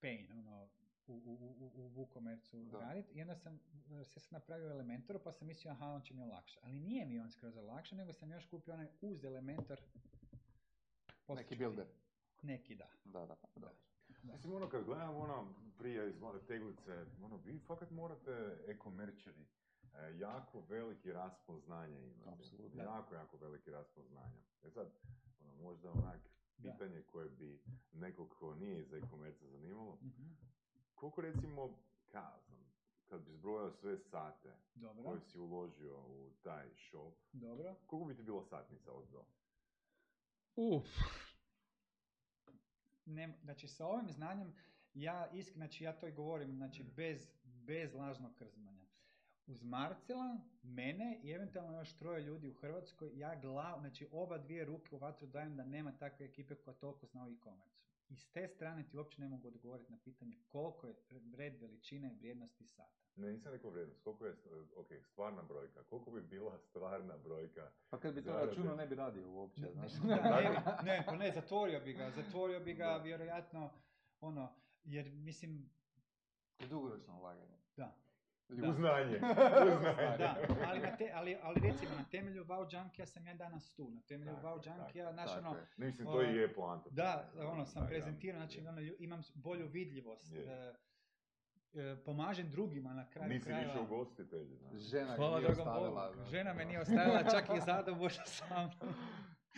pain, ono, u, u, u, u WooCommerce-u Da. raditi. I onda sam e, se sad napravio Elementoru, pa sam mislio, aha, on će mi olakšati. Ali nije mi on skroz olakšao, nego sam još kupio onaj uz Elementor. Neki builder. Neki, da. Da, da, da. Mislim, ono, kad gledam ono, prije iz one teglice, ono, vi fakat morate e-komerčari e, jako veliki raspon znanja imate. Apsolutno. Jako, jako veliki raspon znanja. E sad, ono, možda onak Da. pitanje koje bi nekog ko nije iz e-komerca zanimalo, Mhm. koliko recimo, ka znam, kad bi zbrojao sve sate Dobro, koje si uložio u taj shop, dobro. koliko bi ti bila satnica od do? Uf. Ne, znači sa ovim znanjem, ja isk, znači ja to i govorim, znači bez, bez lažnog krzmanja. Uz Marcela, mene i eventualno još troje ljudi u Hrvatskoj, ja glav, znači oba dvije ruke u vatru dajem da nema takve ekipe koja toliko zna o e-commerce. I s te strane ti uopće ne mogu odgovoriti na pitanje koliko je red veličine i vrijednosti sata. Ne, nisam rekao vrijednost, koliko je, ok, stvarna brojka, koliko bi bila stvarna brojka Pa kad bi to Zarade. računao ne bi radio uopće, Ne, znaš. ne, ne, bi- ne, pa ne, zatvorio bi ga, zatvorio bi ga vjerojatno, ono, jer mislim, To je dugoročno ulaganje. da, Da. Uznanje. Uznanje. (laughs) Da, ali, na te, ali, ali recimo na temelju Wow Junkija sam ja danas tu, na temelju Tako Wow Junkija, znaš ono. Mislim, to Ovaj, i je poanta. da, ono sam Da, prezentirao, znači ono, imam bolju vidljivost, Je. e, e, pomažem drugima na kraju Nisi krajeva. više ugostitelj. Žena Hvala nije Bogu, ostavila. znači, žena me nije ostavila, čak i zadovoljna (laughs) sam.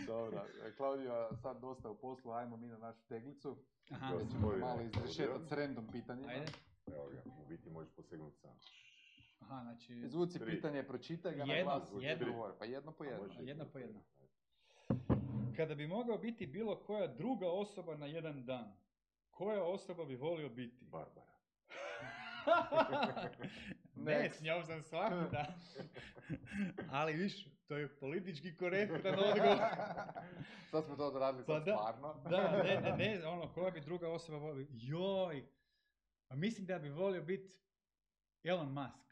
Dobro, e, Klaudio, sad dosta u poslu, ajmo mi na našu teglicu. Aha, malo izrešetati s random pitanjima. ajde. Evo ga, u biti možeš posegnuti sam. Aha, znači, Izvuci Tri. pitanje, pročitaj ga na Jedno, glas. jedno. odgovor. Pa jedno po A jedno. može jedno po jedno. Kada bi mogao biti bilo koja druga osoba na jedan dan, koja osoba bi volio biti? Barbara. (laughs) ne, s njom sam svaki (laughs) dan. Ali viš, to je politički korektan odgovor. sad smo to odradili Pa sad da. stvarno. Da, ne, ne, ne, ono, koja bi druga osoba volio? Joj! A mislim da bi volio biti Elon Musk.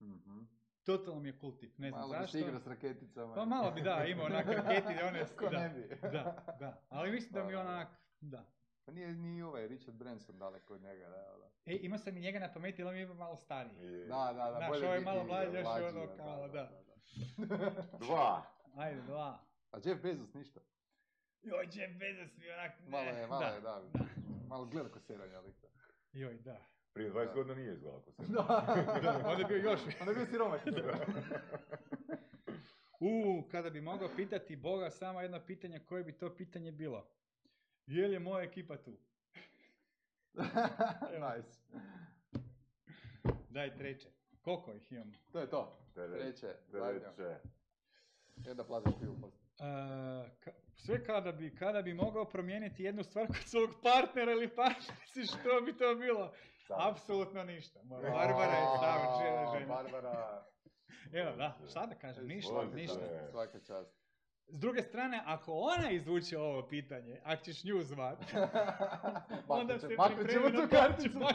Mhm. Totalno mi je cool tip, ne znam Malo zašto. se igra s raketicama. Pa malo bi, da, imao onak (laughs) raketi, one, Ko da, ne bi. da, da. Ali mislim da mi Da, da, da. onak, da. Pa nije ni ovaj Richard Branson daleko od njega, da, da. E, imao sam i njega na pameti, ali on je malo stariji. Da, da, da, Znaš, bolje ovaj biti malo mlađi, još je ono kao, da. (laughs) Dva. Ajde, dva. A Jeff Bezos ništa. Joj, Jeff Bezos mi onak, ne. Malo je, malo da, je, da. da. Malo gleda ko seranja lika. Joj, da. Prije 20 Da. godina nije izgledao ako se. (laughs) Da, onda je bio još. Onda je bio siromašni. U, kada bi mogao pitati Boga samo jedno pitanje, koje bi to pitanje bilo? Je li je moja ekipa tu? (laughs) nice. Daj treće. Koliko ih imamo? To je to. Treće. Treće, onda plazaš pivu sve kada bi, kada bi mogao promijeniti jednu stvar kod svog partnera ili partnerice, što bi to bilo? Apsolutno ništa. Moja Barbara je savršena žena. Barbara, (laughs) Evo, da, šta da kažem, ništa, Može, ništa. da. svaka čast. S druge strane, ako ona izvuče ovo pitanje, ako ćeš nju zvat, (laughs) onda se pripremi tu na tu karticu. (laughs)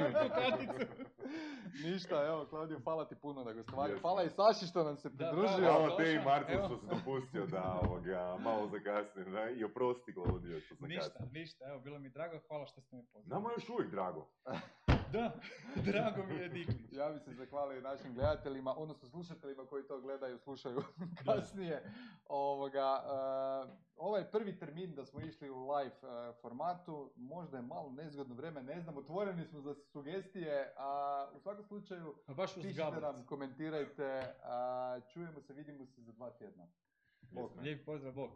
(laughs) Ništa, evo, Klaudio, hvala ti puno na gostovanju. Hvala i Saši što nam se pridružio. Hvala te i evo. što si dopustio da ovoga, malo zakasnim da, i oprosti Klaudio što Ništa, zakasnim. ništa, evo, bilo mi drago, hvala što ste me pozvali. Nama je još uvijek drago. (laughs) Da, (laughs) drago mi je Diklić. Ja bi se zahvalio našim gledateljima, odnosno slušateljima koji to gledaju, slušaju (laughs) kasnije. Ovoga, eh, ovaj prvi termin da smo išli u live eh, formatu, možda je malo nezgodno vrijeme, ne znam, otvoreni smo za sugestije, a u svakom slučaju A baš pišite nam, komentirajte, a, čujemo se, vidimo se za dva tjedna. Lijep pozdrav, Bog.